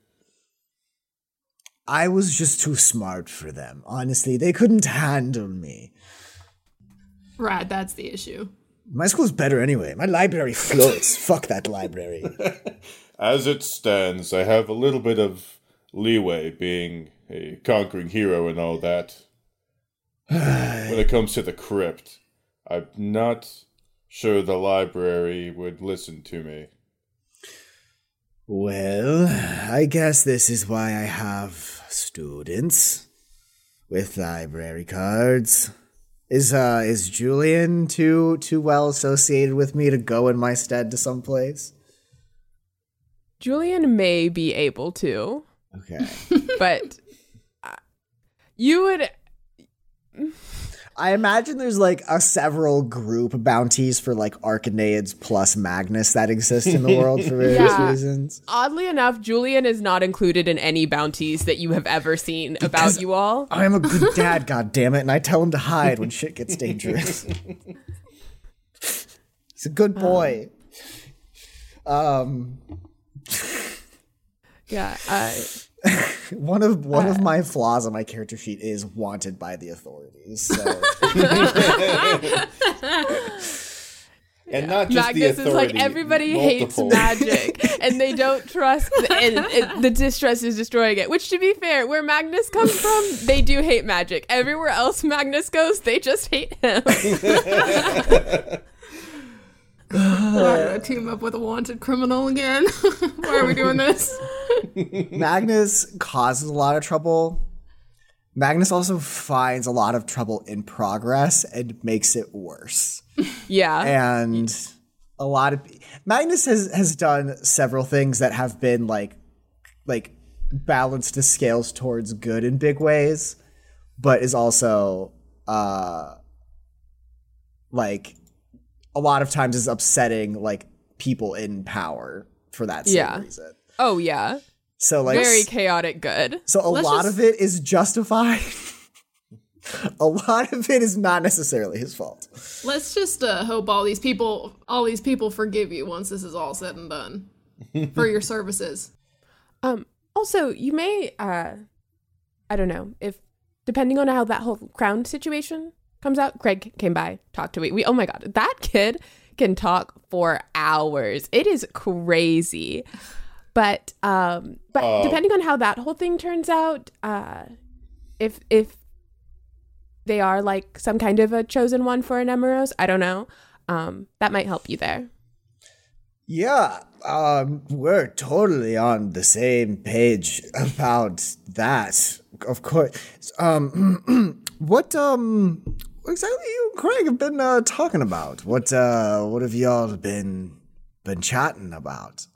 I was just too smart for them. Honestly, they couldn't handle me. Right, that's the issue. My school's better anyway. My library floats. Fuck that library. As it stands, I have a little bit of leeway being a conquering hero and all that. when it comes to the crypt, I'm not sure the library would listen to me. Well, I guess this is why I have students with library cards. Is uh is Julian too too well associated with me to go in my stead to some place? Julian may be able to, Okay. but uh, you would I imagine there's like a several group bounties for like Arcanaids plus Magnus that exist in the world for various Yeah. reasons. oddly enough, Julian is not included in any bounties that you have ever seen about you all. I'm a good dad, god damn it, and I tell him to hide when shit gets dangerous. He's a good boy. Um, Yeah, uh, one of one of uh. my flaws on my character sheet is wanted by the authorities. So And not just Magnus the is like everybody multiple. hates magic and they don't trust and, and the distress is destroying it which to be fair where magnus comes from they do hate magic everywhere else magnus goes they just hate him Not gonna team up with a wanted criminal again. Why are we doing this? Magnus causes a lot of trouble. Magnus also finds a lot of trouble in progress and makes it worse. yeah and a lot of Magnus has has done several things that have been like like balanced the scales towards good in big ways, but is also uh like a lot of times is upsetting like people in power for that same Yeah. reason. oh yeah So like very chaotic good so a Let's lot just- of it is justified. a lot of it is not necessarily his fault. Let's just uh, hope all these people, all these people, forgive you once this is all said and done for your services. um also you may uh i don't know if depending on how that whole crown situation comes out, Craig came by, talked to me. We oh my god, that kid can talk for hours. It is crazy. But um but Oh. depending on how that whole thing turns out, uh if if they are like some kind of a chosen one for Anemoros, I don't know. Um that might help you there. Yeah, um, we're totally on the same page about that. Of course. Um, what um, exactly you and Craig have been uh, talking about? What uh, what have y'all been been chatting about?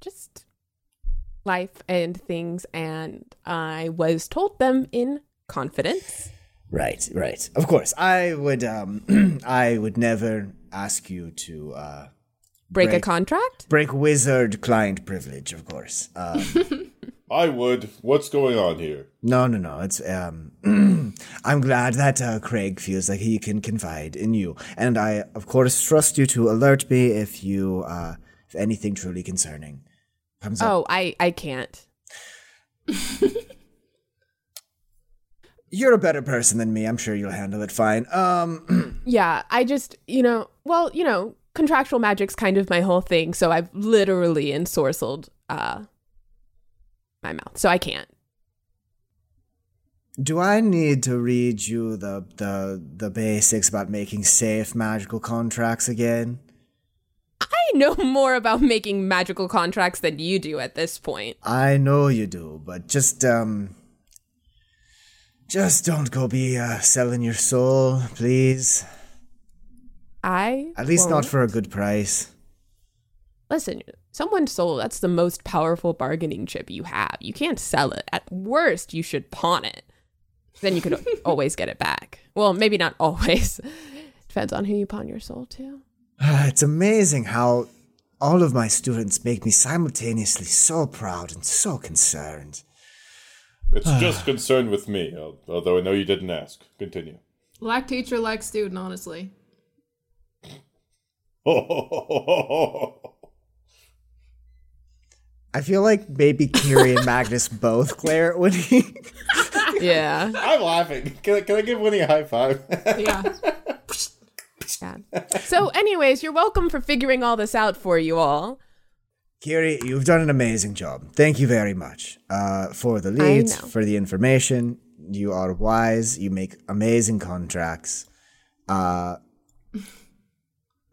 just life and things and I was told them in confidence. Right, right. Of course, I would um, I would never ask you to uh Break a contract? break wizard client privilege. Of course. Um, I would. What's going on here? No, no, no. It's um I'm glad that uh, Craig feels like he can confide in you. And I of course trust you to alert me if you uh if anything truly concerning comes up. Oh, I I can't. You're a better person than me. I'm sure you'll handle it fine. Um Yeah, I just, you know, well, you know, contractual magic's kind of my whole thing, so I've literally ensorcelled uh my mouth. So I can't. do I need to read you the the the basics about making safe magical contracts again? I know more about making magical contracts than you do at this point. I know you do, but just um just don't go be uh, selling your soul, please. I At least not won't. for a good price. Listen, someone's soul, that's the most powerful bargaining chip you have. You can't sell it. At worst, you should pawn it. Then you could always get it back. Well, maybe not always. Depends on who you pawn your soul to. Ah, it's amazing how all of my students make me simultaneously so proud and so concerned. It's ah. just concerned with me, although I know you didn't ask. Continue. Like teacher, like student, honestly. I feel like maybe Kiri and Magnus both glare at Winnie. Yeah. I'm laughing. Can I, can I give Winnie a high five? Yeah. yeah. So, anyways, you're welcome for figuring all this out for you all. Kiri, you've done an amazing job. Thank you very much uh, for the leads, for the information. You are wise. You make amazing contracts. Uh,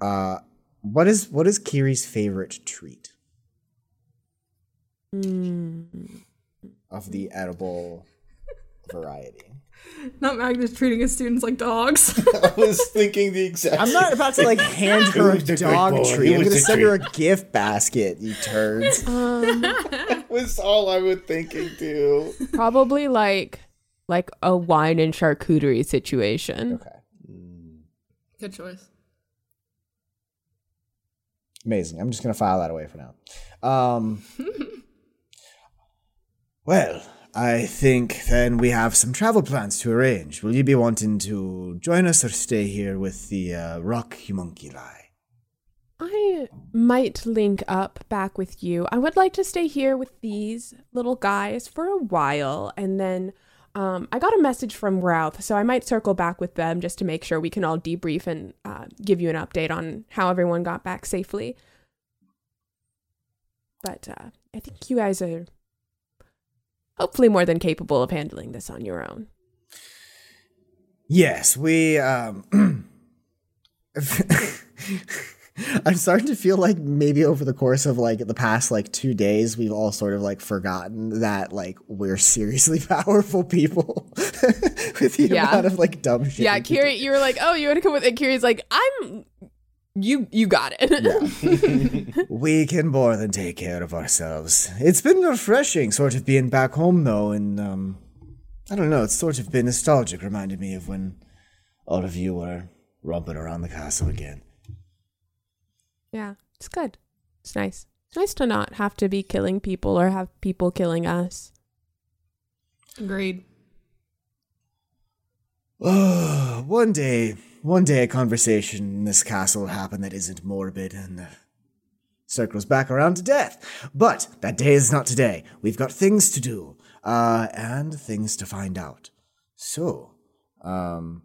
uh, what is what is Kiri's favorite treat Mm. of the edible variety? Not Magnus treating his students like dogs. I was thinking the exact. I'm not about to like hand her a was a great dog treat. I'm gonna a send her a gift basket. You turds. Um, was all I was thinking too. Probably like like a wine and charcuterie situation. Okay. Mm. Good choice. Amazing. I'm just gonna file that away for now. Um, well, I think then we have some travel plans to arrange. Will you be wanting to join us or stay here with the uh, rock homunculi? I might link up back with you. I would like to stay here with these little guys for a while and then um, I got a message from Routh, so I might circle back with them just to make sure we can all debrief and uh, give you an update on how everyone got back safely. But uh, I think you guys are hopefully more than capable of handling this on your own. Yes, we. Um, I'm starting to feel like maybe over the course of like the past like two days, we've all sort of like forgotten that like we're seriously powerful people with the Yeah. amount of like dumb shit. Yeah, Kiri, you were like, "Oh, you want to come with?" And Kiri's like, "I'm." You you got it. We can more than take care of ourselves. It's been refreshing, sort of being back home though, and um, I don't know. It's sort of been nostalgic. Reminded me of when all of you were romping around the castle again. Yeah, it's good. It's nice. It's nice to not have to be killing people or have people killing us. Agreed. Oh, one day, one day, a conversation in this castle will happen that isn't morbid and circles back around to death. But that day is not today. We've got things to do, uh, and things to find out. So, um,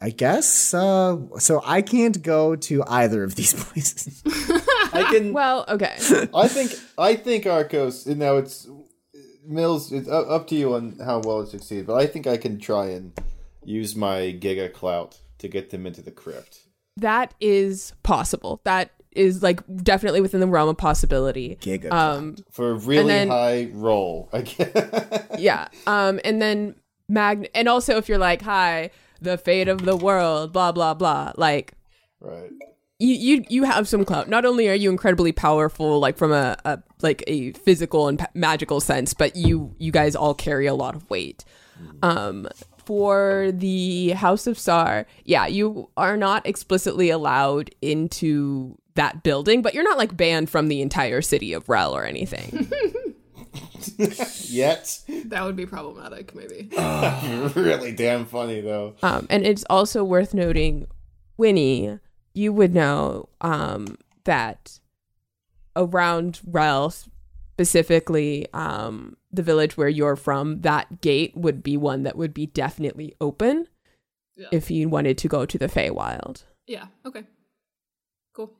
I guess, uh, so I can't go to either of these places. I can. Well, okay. I think. I think Arcos. you Now it's Mills. It's up, up to you on how well it succeeds. But I think I can try and use my Giga clout to get them into the crypt. That is possible. That is like definitely within the realm of possibility. Giga Um, for a really then- high roll. I yeah. Um, and then Mag, and also if you're like, hi, the fate of the world, blah blah blah, like right. you you you have some clout. Not only are you incredibly powerful, like from a, a like a physical and pa- magical sense, but you you guys all carry a lot of weight. Um, for the House of Sar, yeah, you are not explicitly allowed into that building, but you're not like banned from the entire city of Rel or anything. Yet. That would be problematic, maybe. really damn funny though. Um, and it's also worth noting, Winnie, you would know um, that around Rel, specifically um, the village where you're from, that gate would be one that would be definitely open Yeah. if you wanted to go to the Feywild. Yeah. Okay. Cool.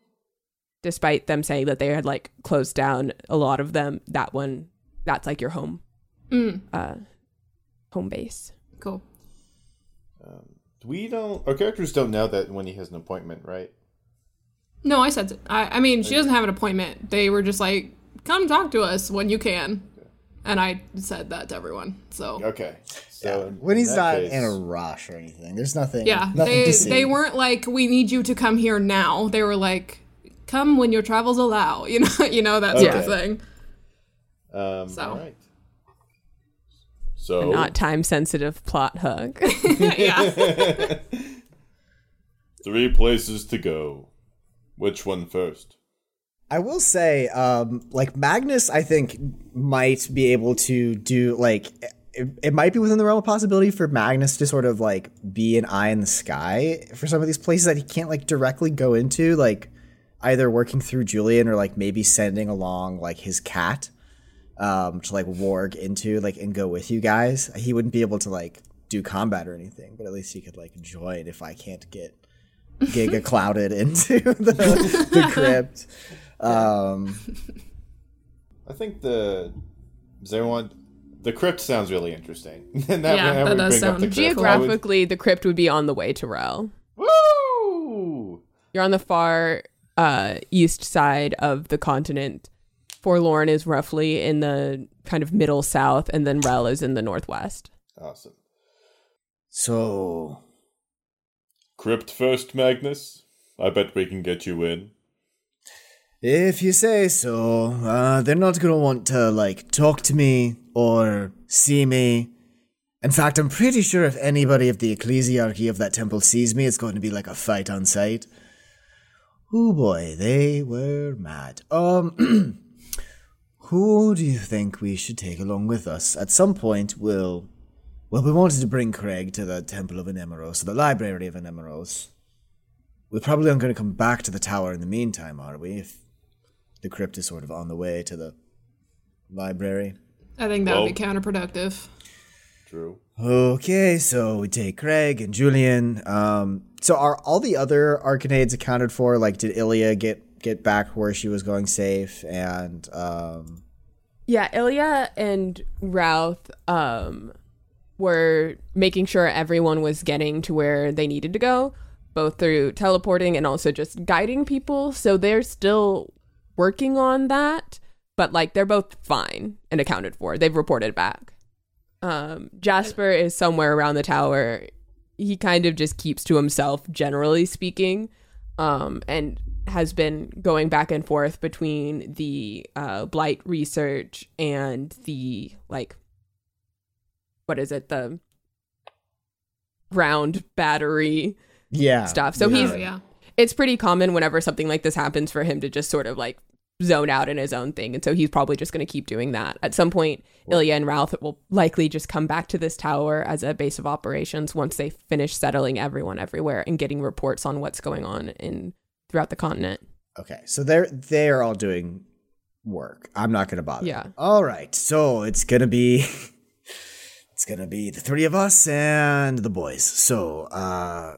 Despite them saying that they had like closed down a lot of them, that one, that's like your home, Mm. uh, home base. Cool. We don't. Our characters don't know that Winnie has an appointment, right? No, I said. I. I mean, she doesn't have an appointment. They were just like, "Come talk to us when you can," and I said that to everyone. So Okay. So in- when he's not case- in a rush or anything, there's nothing. yeah, nothing they to see. they weren't like, "We need you to come here now." They were like, "Come when your travels allow." You know, you know that sort of thing. Um, So. All right. So, Not time sensitive plot hook. yeah. three places to go. Which one first? I will say, um, like Magnus, I think might be able to do like it, it might be within the realm of possibility for Magnus to sort of like be an eye in the sky for some of these places that he can't like directly go into, like either working through Julian or like maybe sending along like his cat um to like warg into like and go with you guys. He wouldn't be able to like do combat or anything, but at least he could like join if I can't get giga clouded into the, the crypt. Um I think the does everyone the crypt sounds really interesting. and that, Yeah, that that would does bring up the sound crypt. Would- Geographically, the crypt would be on the way to Rel. Woo! You're on the far uh, east side of the continent. Forlorn is roughly in the kind of middle south, and then Rel is in the northwest. Awesome. So Crypt first, Magnus? I bet we can get you in. If you say so, uh, they're not gonna want to, like, talk to me or see me. In fact, I'm pretty sure if anybody of the ecclesiarchy of that temple sees me, it's going to be like a fight on sight. Oh boy, they were mad. Um, who do you think we should take along with us? At some point, we'll. Well, we wanted to bring Craig to the Temple of Anemoros, the Library of Anemoros. We probably aren't going to come back to the tower in the meantime, are we? If the crypt is sort of on the way to the library. I think that would be counterproductive. True. Okay, so we take Craig and Julian. Um, so are all the other Arcanades accounted for? Like, did Ilya get get back where she was going safe? And um, Yeah, Ilya and Routh um, were making sure everyone was getting to where they needed to go, both through teleporting and also just guiding people. So they're still working on that, but like they're both fine and accounted for. They've reported back. Um, Jasper is somewhere around the tower. He kind of just keeps to himself, generally speaking, um, and has been going back and forth between the uh, blight research and the like, what is it, the ground battery yeah, stuff. So Oh, he's yeah. It's pretty common whenever something like this happens for him to just sort of like zone out in his own thing. And so he's probably just going to keep doing that. At some point, Ilya and Routh will likely just come back to this tower as a base of operations once they finish settling everyone everywhere and getting reports on what's going on in throughout the continent. Okay, so they're they're all doing work. I'm not gonna bother. Yeah. All right, so it's gonna be it's gonna be the three of us and the boys. So, uh,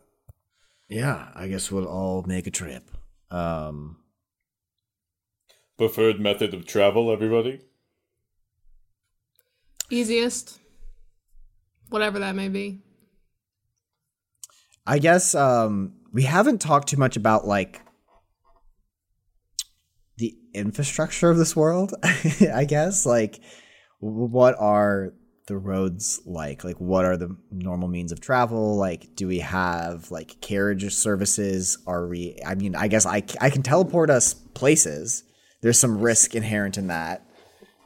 yeah, I guess we'll all make a trip. Um, Preferred method of travel, everybody? Easiest. Whatever that may be. I guess um, we haven't talked too much about like the infrastructure of this world. I guess like what are the roads like? Like what are the normal means of travel? Like do we have like carriage services? Are we? I mean, I guess I, I can teleport us places. There's some risk inherent in that.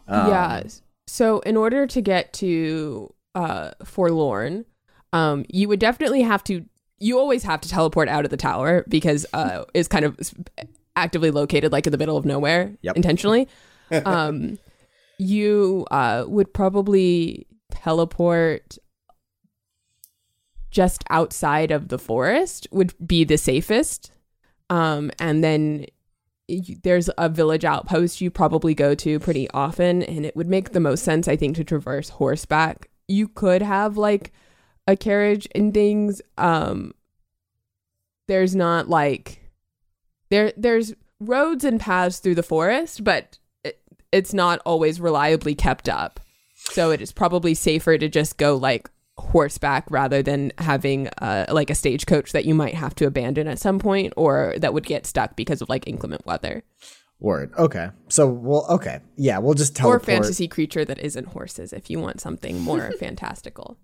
Um, yeah. So in order to get to uh Forlorn, um, you would definitely have to. You always have to teleport out of the tower because uh, it's kind of actively located like in the middle of nowhere Yep. intentionally. um, you uh would probably teleport just outside of the forest would be the safest. Um, and then y- there's a village outpost you probably go to pretty often, and it would make the most sense, I think, to traverse horseback. You could have like a carriage and things. Um, there's not like there there's roads and paths through the forest, but it's not always reliably kept up. So it is probably safer to just go like horseback rather than having uh, like a stagecoach that you might have to abandon at some point or that would get stuck because of like inclement weather Word. Okay. So we'll okay. Yeah, we'll just tell you. or teleport. fantasy creature that isn't horses if you want something more fantastical.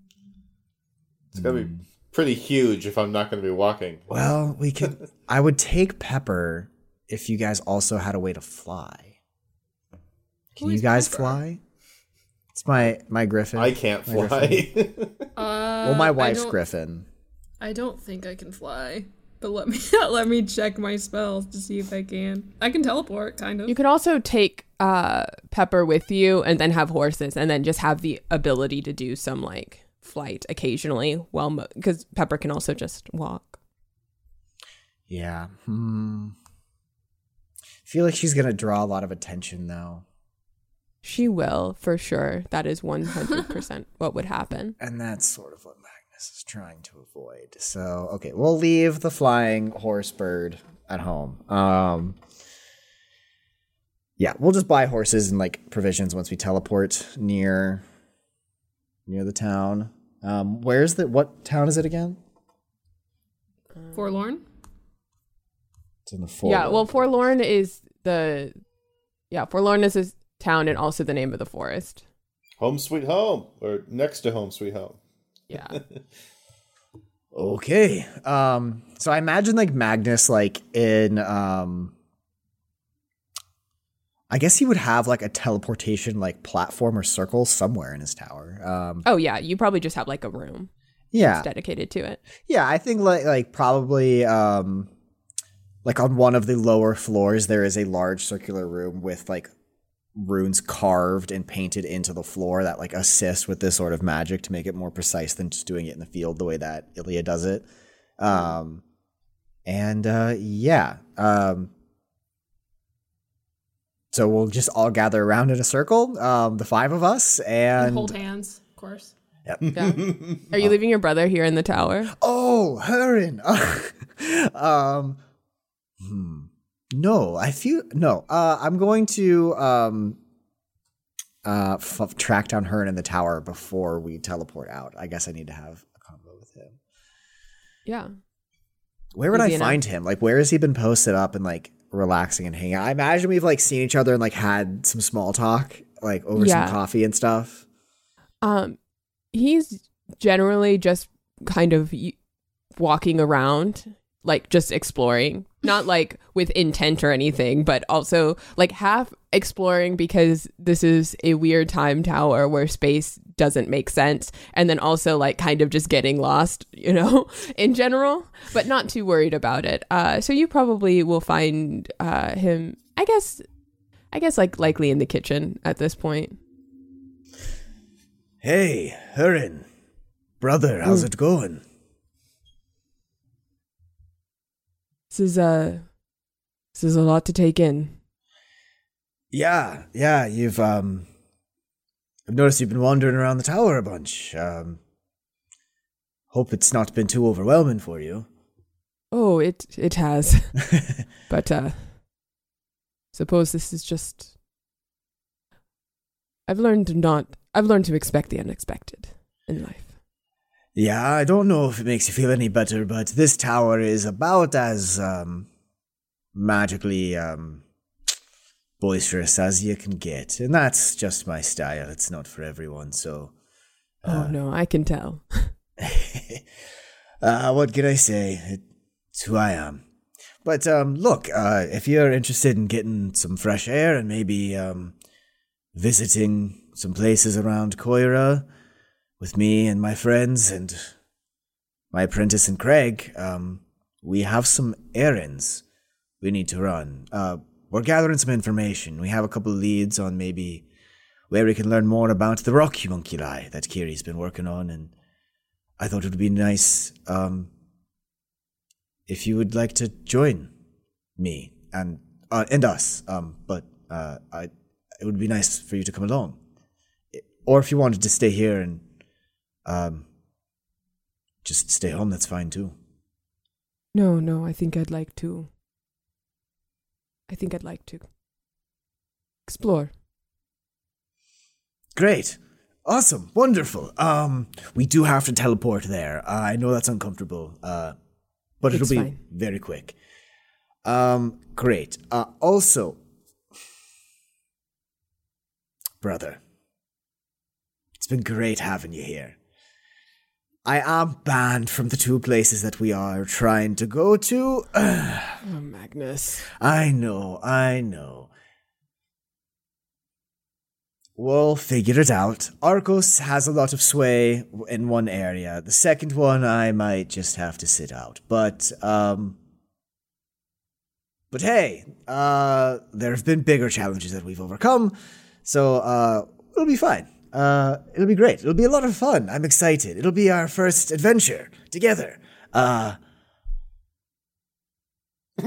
It's gonna be pretty huge if I'm not gonna be walking. Well, we could. I would take Pepper if you guys also had a way to fly. Can Who you guys Pepper? fly? It's my my Griffin. I can't My fly. Uh, Well, my wife's don't- Griffin. I don't think I can fly, but let me let me check my spells to see if I can. I can teleport, kind of. You can also take uh, Pepper with you and then have horses and then just have the ability to do some like flight occasionally. Well, because Pepper can also just walk. Yeah. Hmm. I feel like she's gonna draw a lot of attention though, She will for sure. That is one hundred percent what would happen. and that's sort of what Magnus is trying to avoid. So okay, we'll leave the flying horse bird at home. Um. Yeah, we'll just buy horses and like provisions once we teleport near near the town. Um, where's the what town is it again? Forlorn. It's in the four. Yeah, well, Forlorn is the yeah Forlorn is his town and also the name of the forest. home sweet home, or next to home sweet home. Yeah, Okay. Um so I imagine like Magnus like in um I guess he would have like a teleportation like platform or circle somewhere in his tower. Um oh yeah, you probably just have like a room yeah. that's dedicated to it. Yeah, I think like like probably um like on one of the lower floors there is a large circular room with like runes carved and painted into the floor that like assist with this sort of magic to make it more precise than just doing it in the field the way that Ilya does it. Um and uh yeah. Um so we'll just all gather around in a circle, um, the five of us, And and hold hands, of course. Yeah. Are you leaving your brother here in the tower? Oh, Heron. um, hmm. No, I feel no. Uh, I'm going to um, uh, f- track down Heron in the tower before we teleport out. I guess I need to have a convo with him. Yeah. Where would Easy I enough. find him? Like, where has he been posted up and like relaxing and hanging out? I imagine we've like seen each other and like had some small talk, like over Yeah. some coffee and stuff. Um, he's generally just kind of y- walking around, like just exploring, not like with intent or anything, but also like half exploring because this is a weird time tower where space doesn't make sense, and then also like kind of just getting lost, you know, in general, but not too worried about it. Uh, so you probably will find uh him, I guess. I guess like likely in the kitchen at this point. Hey, Heron, brother, how's it going? This is uh This is a lot to take in. Yeah, yeah, you've um I've noticed you've been wandering around the tower a bunch. Um hope it's not been too overwhelming for you. Oh, it it has. but uh suppose this is just I've learned to not I've learned to expect the unexpected in life. Yeah, I don't know if it makes you feel any better, but this tower is about as um magically um boisterous as you can get. And that's just my style. It's not for everyone, so oh no, I can tell. uh, what can I say? It's who I am. But um, look, uh, if you're interested in getting some fresh air and maybe um, visiting some places around Koira with me and my friends and my apprentice and Craig, um, we have some errands we need to run. Uh, we're gathering some information. We have a couple leads on maybe where we can learn more about the rock homunculi that Kiri's been working on, and I thought it would be nice um, if you would like to join me and uh, and us. Um, but uh, I, it would be nice for you to come along, or if you wanted to stay here and um, just stay home, that's fine too. No, no, I think I'd like to I think I'd like to explore. Great. Awesome. Wonderful. Um, we do have to teleport there. Uh, I know that's uncomfortable, uh, but It's it'll be fine. very quick. Um, great. Uh, also, brother, it's been great having you here. I am banned from the two places that we are trying to go to. Oh, Magnus. I know, I know. We'll figure it out. Arcos has a lot of sway in one area. The second one, I might just have to sit out. But, um. But hey, uh, there have been bigger challenges that we've overcome, so, uh, it'll be fine. Uh, it'll be great. It'll be a lot of fun. I'm excited. It'll be our first adventure together. Uh,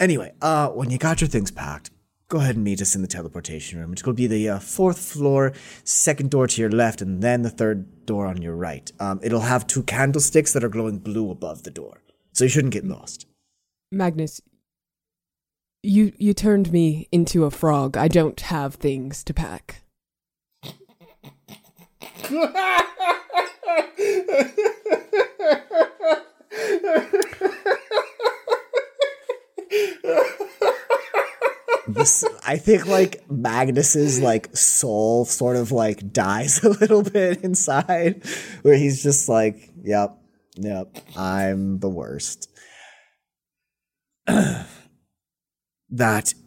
Anyway, uh, when you got your things packed, go ahead and meet us in the teleportation room. It'll be the uh, fourth floor, second door to your left, and then the third door on your right. Um, it'll have two candlesticks that are glowing blue above the door, so you shouldn't get lost. Magnus, you you turned me into a frog. I don't have things to pack. This, I think, like Magnus's like soul sort of like dies a little bit inside, where he's just like, "Yep, yep, I'm the worst." that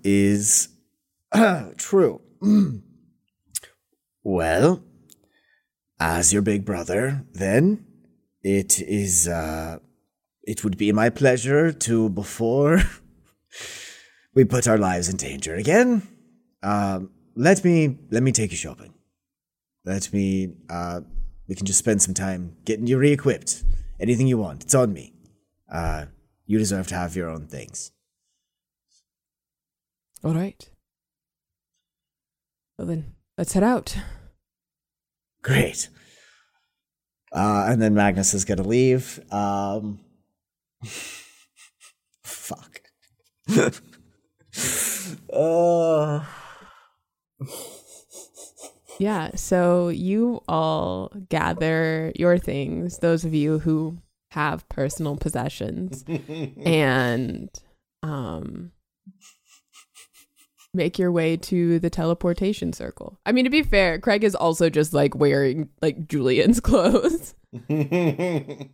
is true. well, as your big brother, then it is. uh It would be my pleasure to before. we put our lives in danger again. Um, let me let me take you shopping. Let me uh, we can just spend some time getting you re-equipped. Anything you want, it's on me. Uh, you deserve to have your own things. All right. Well then, let's head out. Great. Uh, and then Magnus is gonna leave. Um, fuck. uh, Yeah, so you all gather your things, those of you who have personal possessions, and um make your way to the teleportation circle. I mean, to be fair, Craig is also just like wearing like Julian's clothes.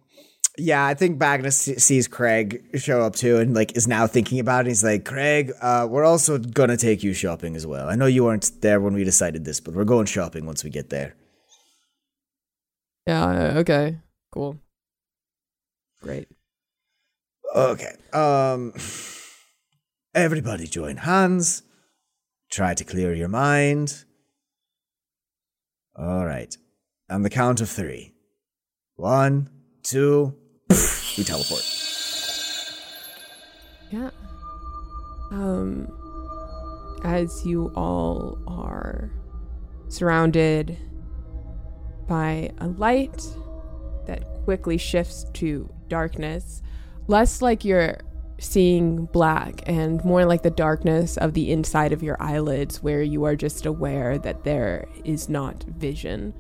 Yeah, I think Magnus sees Craig show up too, and like is now thinking about it. He's like, Craig, uh, we're also gonna take you shopping as well. I know you weren't there when we decided this, but we're going shopping once we get there. Yeah, okay. Cool. Great. Okay. Um, everybody join hands. Try to clear your mind. All right. On the count of three. One, two. we teleport. Yeah. Um, as you all are surrounded by a light that quickly shifts to darkness, less like you're seeing black and more like the darkness of the inside of your eyelids where you are just aware that there is not vision.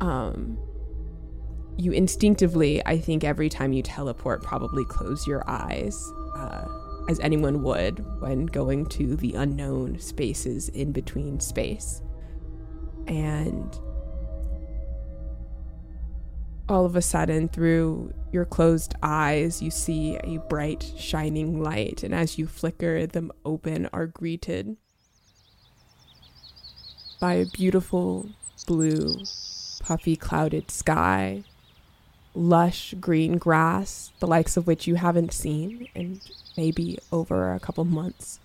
Um, you instinctively, I think, every time you teleport, probably close your eyes, uh, as anyone would when going to the unknown spaces in between space. And all of a sudden, through your closed eyes, you see a bright, shining light, and as you flicker them open, are greeted by a beautiful blue, puffy, clouded sky, lush green grass, the likes of which you haven't seen in maybe over a couple months.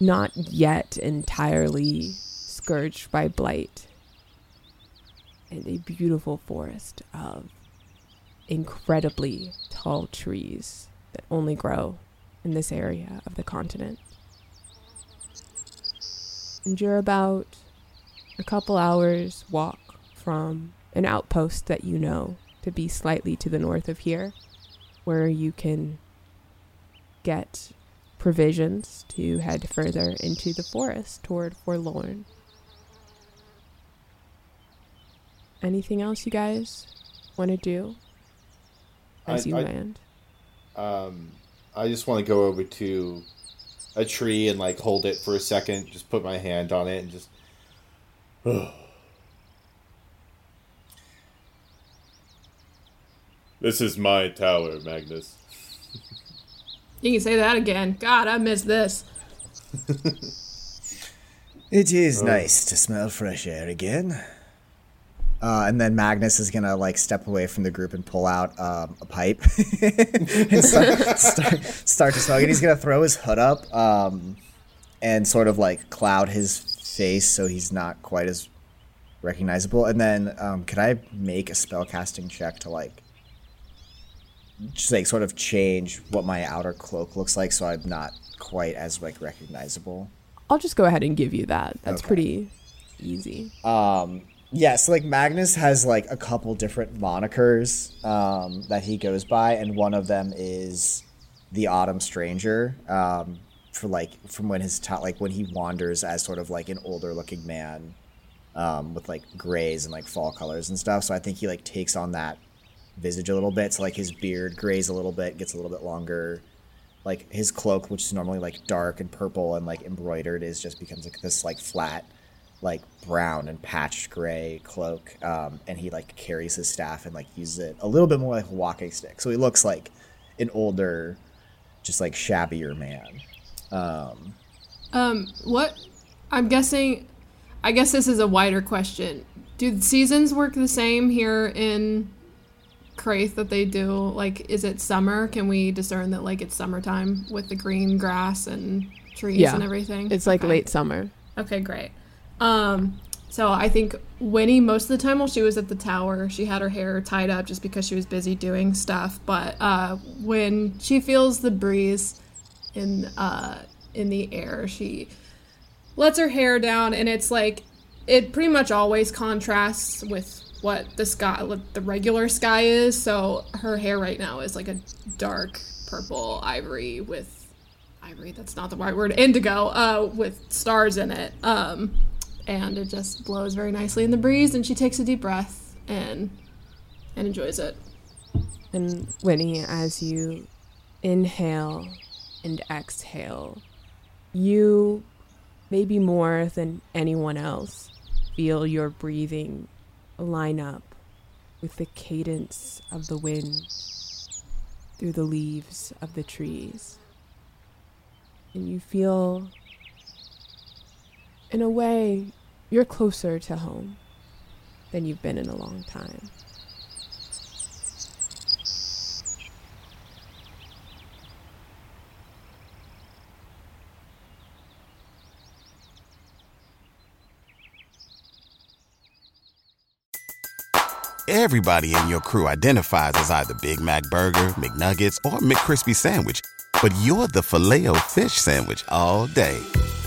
Not yet entirely scourged by blight and a beautiful forest of incredibly tall trees that only grow in this area of the continent. And you're about a couple hours walk from an outpost that you know to be slightly to the north of here, where you can get provisions to head further into the forest toward Forlorn. Anything else you guys want to do as I- you I- land? Um, I just want to go over to a tree and like hold it for a second, just put my hand on it and just. This is my tower, Magnus. You can say that again. God, I miss this. It is nice to smell fresh air again. Uh, and then Magnus is gonna like step away from the group and pull out um, a pipe and start, start, start to smoke. And he's gonna throw his hood up um, and sort of like cloud his face so he's not quite as recognizable. And then, um, could I make a spell casting check to like just like sort of change what my outer cloak looks like so I'm not quite as like recognizable? I'll just go ahead and give you that. That's Okay. pretty easy. Yeah, so like Magnus has like a couple different monikers um, that he goes by, and one of them is the Autumn Stranger. Um, for like from when his ta- like when he wanders as sort of like an older looking man, um, with like grays and like fall colors and stuff. So I think he like takes on that visage a little bit. So like his beard grays a little bit, gets a little bit longer. Like his cloak, which is normally like dark and purple and like embroidered, is just becomes like this like flat like brown and patched gray cloak um, and he like carries his staff and like uses it a little bit more like a walking stick so he looks like an older just like shabbier man Um, what? I'm guessing. I guess this is a wider question. Do the seasons work the same here in Kraith that they do? Like, is it summer? Can we discern that like it's summertime with the green grass and trees Yeah. and everything? It's like Okay. late summer. Okay, great. Um, so I think Winnie, most of the time while she was at the tower, she had her hair tied up just because she was busy doing stuff. But uh, when she feels the breeze in uh, in the air, she lets her hair down, and it's like it pretty much always contrasts with what the sky, what the regular sky is. So her hair right now is like a dark purple ivory with ivory that's not the right word indigo uh with stars in it um and it just blows very nicely in the breeze and she takes a deep breath and and enjoys it And Winnie, as you inhale and exhale, you, maybe more than anyone else, feel your breathing line up with the cadence of the wind through the leaves of the trees. And you feel, in a way, you're closer to home than you've been in a long time. Everybody in your crew identifies as either Big Mac Burger, McNuggets, or McCrispy Sandwich. but you're the Filet-O-Fish Sandwich all day.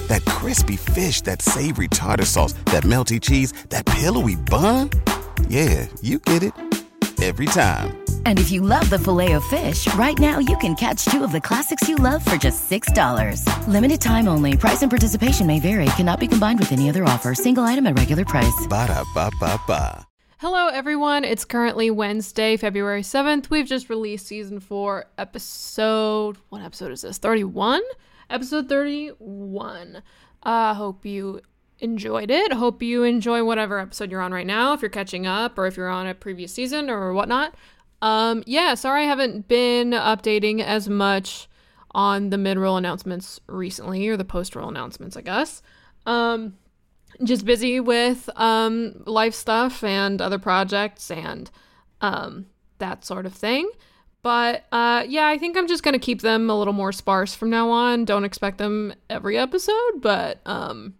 That crispy fish, that savory tartar sauce, that melty cheese, that pillowy bun. Yeah, you get it every time. And if you love the Filet-O-Fish, right now you can catch two of the classics you love for just $6. Limited time only. Price and participation may vary. Cannot be combined with any other offer. Single item at regular price. Ba da ba ba ba. Hello, everyone. It's currently Wednesday, February 7th. We've just released season four, episode. What episode is this? 31? Episode 31. I uh, hope you enjoyed it. Hope you enjoy whatever episode you're on right now, if you're catching up or if you're on a previous season or whatnot. Um, yeah, sorry I haven't been updating as much on the mid roll announcements recently, or the post roll announcements, I guess. Um, just busy with um, life stuff and other projects and um, that sort of thing. But uh, yeah, I think I'm just gonna keep them a little more sparse from now on. Don't expect them every episode, but um,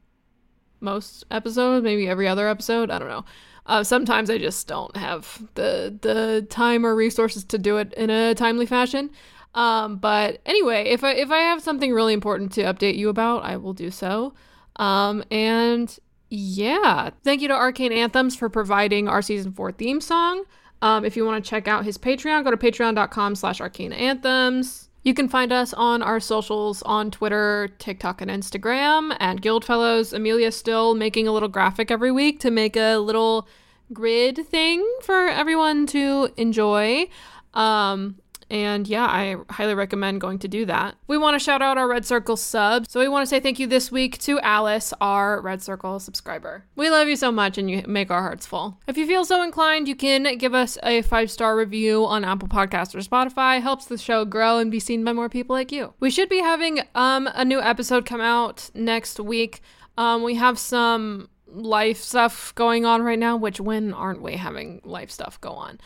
most episodes, maybe every other episode. I don't know. Uh, sometimes I just don't have the the time or resources to do it in a timely fashion. Um, but anyway, if I if I have something really important to update you about, I will do so. Um, and yeah, thank you to Arcane Anthems for providing our season four theme song. Um, if you want to check out his Patreon, go to patreon.com slash arcane anthems. You can find us on our socials on Twitter, TikTok, and Instagram at Guildfellows. Amelia's still making a little graphic every week to make a little grid thing for everyone to enjoy. Um, and yeah, I highly recommend going to do that. We want to shout out our Red Circle subs. So we want to say thank you this week to Alice, our Red Circle subscriber. We love you so much and you make our hearts full. If you feel so inclined, you can give us a five star review on Apple Podcasts or Spotify. Helps the show grow and be seen by more people like you. We should be having um, a new episode come out next week. Um, we have some life stuff going on right now, which when aren't we having life stuff go on?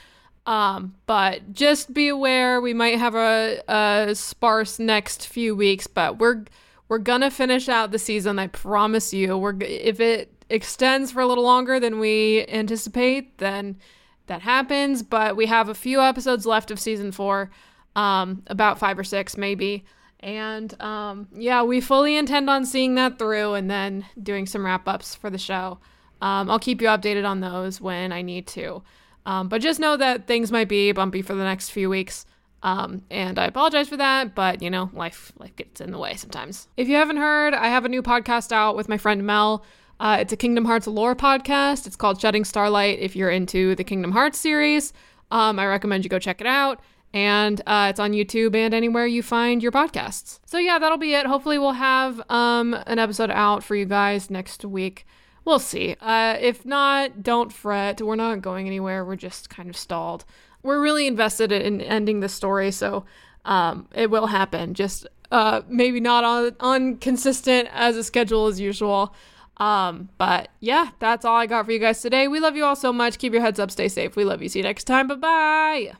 Um, but just be aware we might have a, a sparse next few weeks, but we're we're gonna finish out the season. I promise you. We're if it extends for a little longer than we anticipate, then that happens. But we have a few episodes left of season four, um, about five or six maybe. And um, yeah, we fully intend on seeing that through and then doing some wrap ups for the show. Um, I'll keep you updated on those when I need to. Um, but just know that things might be bumpy for the next few weeks. Um, and I apologize for that, but you know, life life gets in the way sometimes. If you haven't heard, I have a new podcast out with my friend Mel. Uh, it's a Kingdom Hearts lore podcast. It's called Shedding Starlight. If you're into the Kingdom Hearts series, um, I recommend you go check it out. And uh, it's on YouTube and anywhere you find your podcasts. So yeah, that'll be it. Hopefully, we'll have um, an episode out for you guys next week. We'll see. Uh, if not, don't fret. We're not going anywhere. We're just kind of stalled. We're really invested in ending the story, so um, it will happen. Just uh, maybe not on, on consistent as a schedule as usual. Um, but yeah, that's all I got for you guys today. We love you all so much. Keep your heads up, stay safe. We love you. See you next time. Bye bye.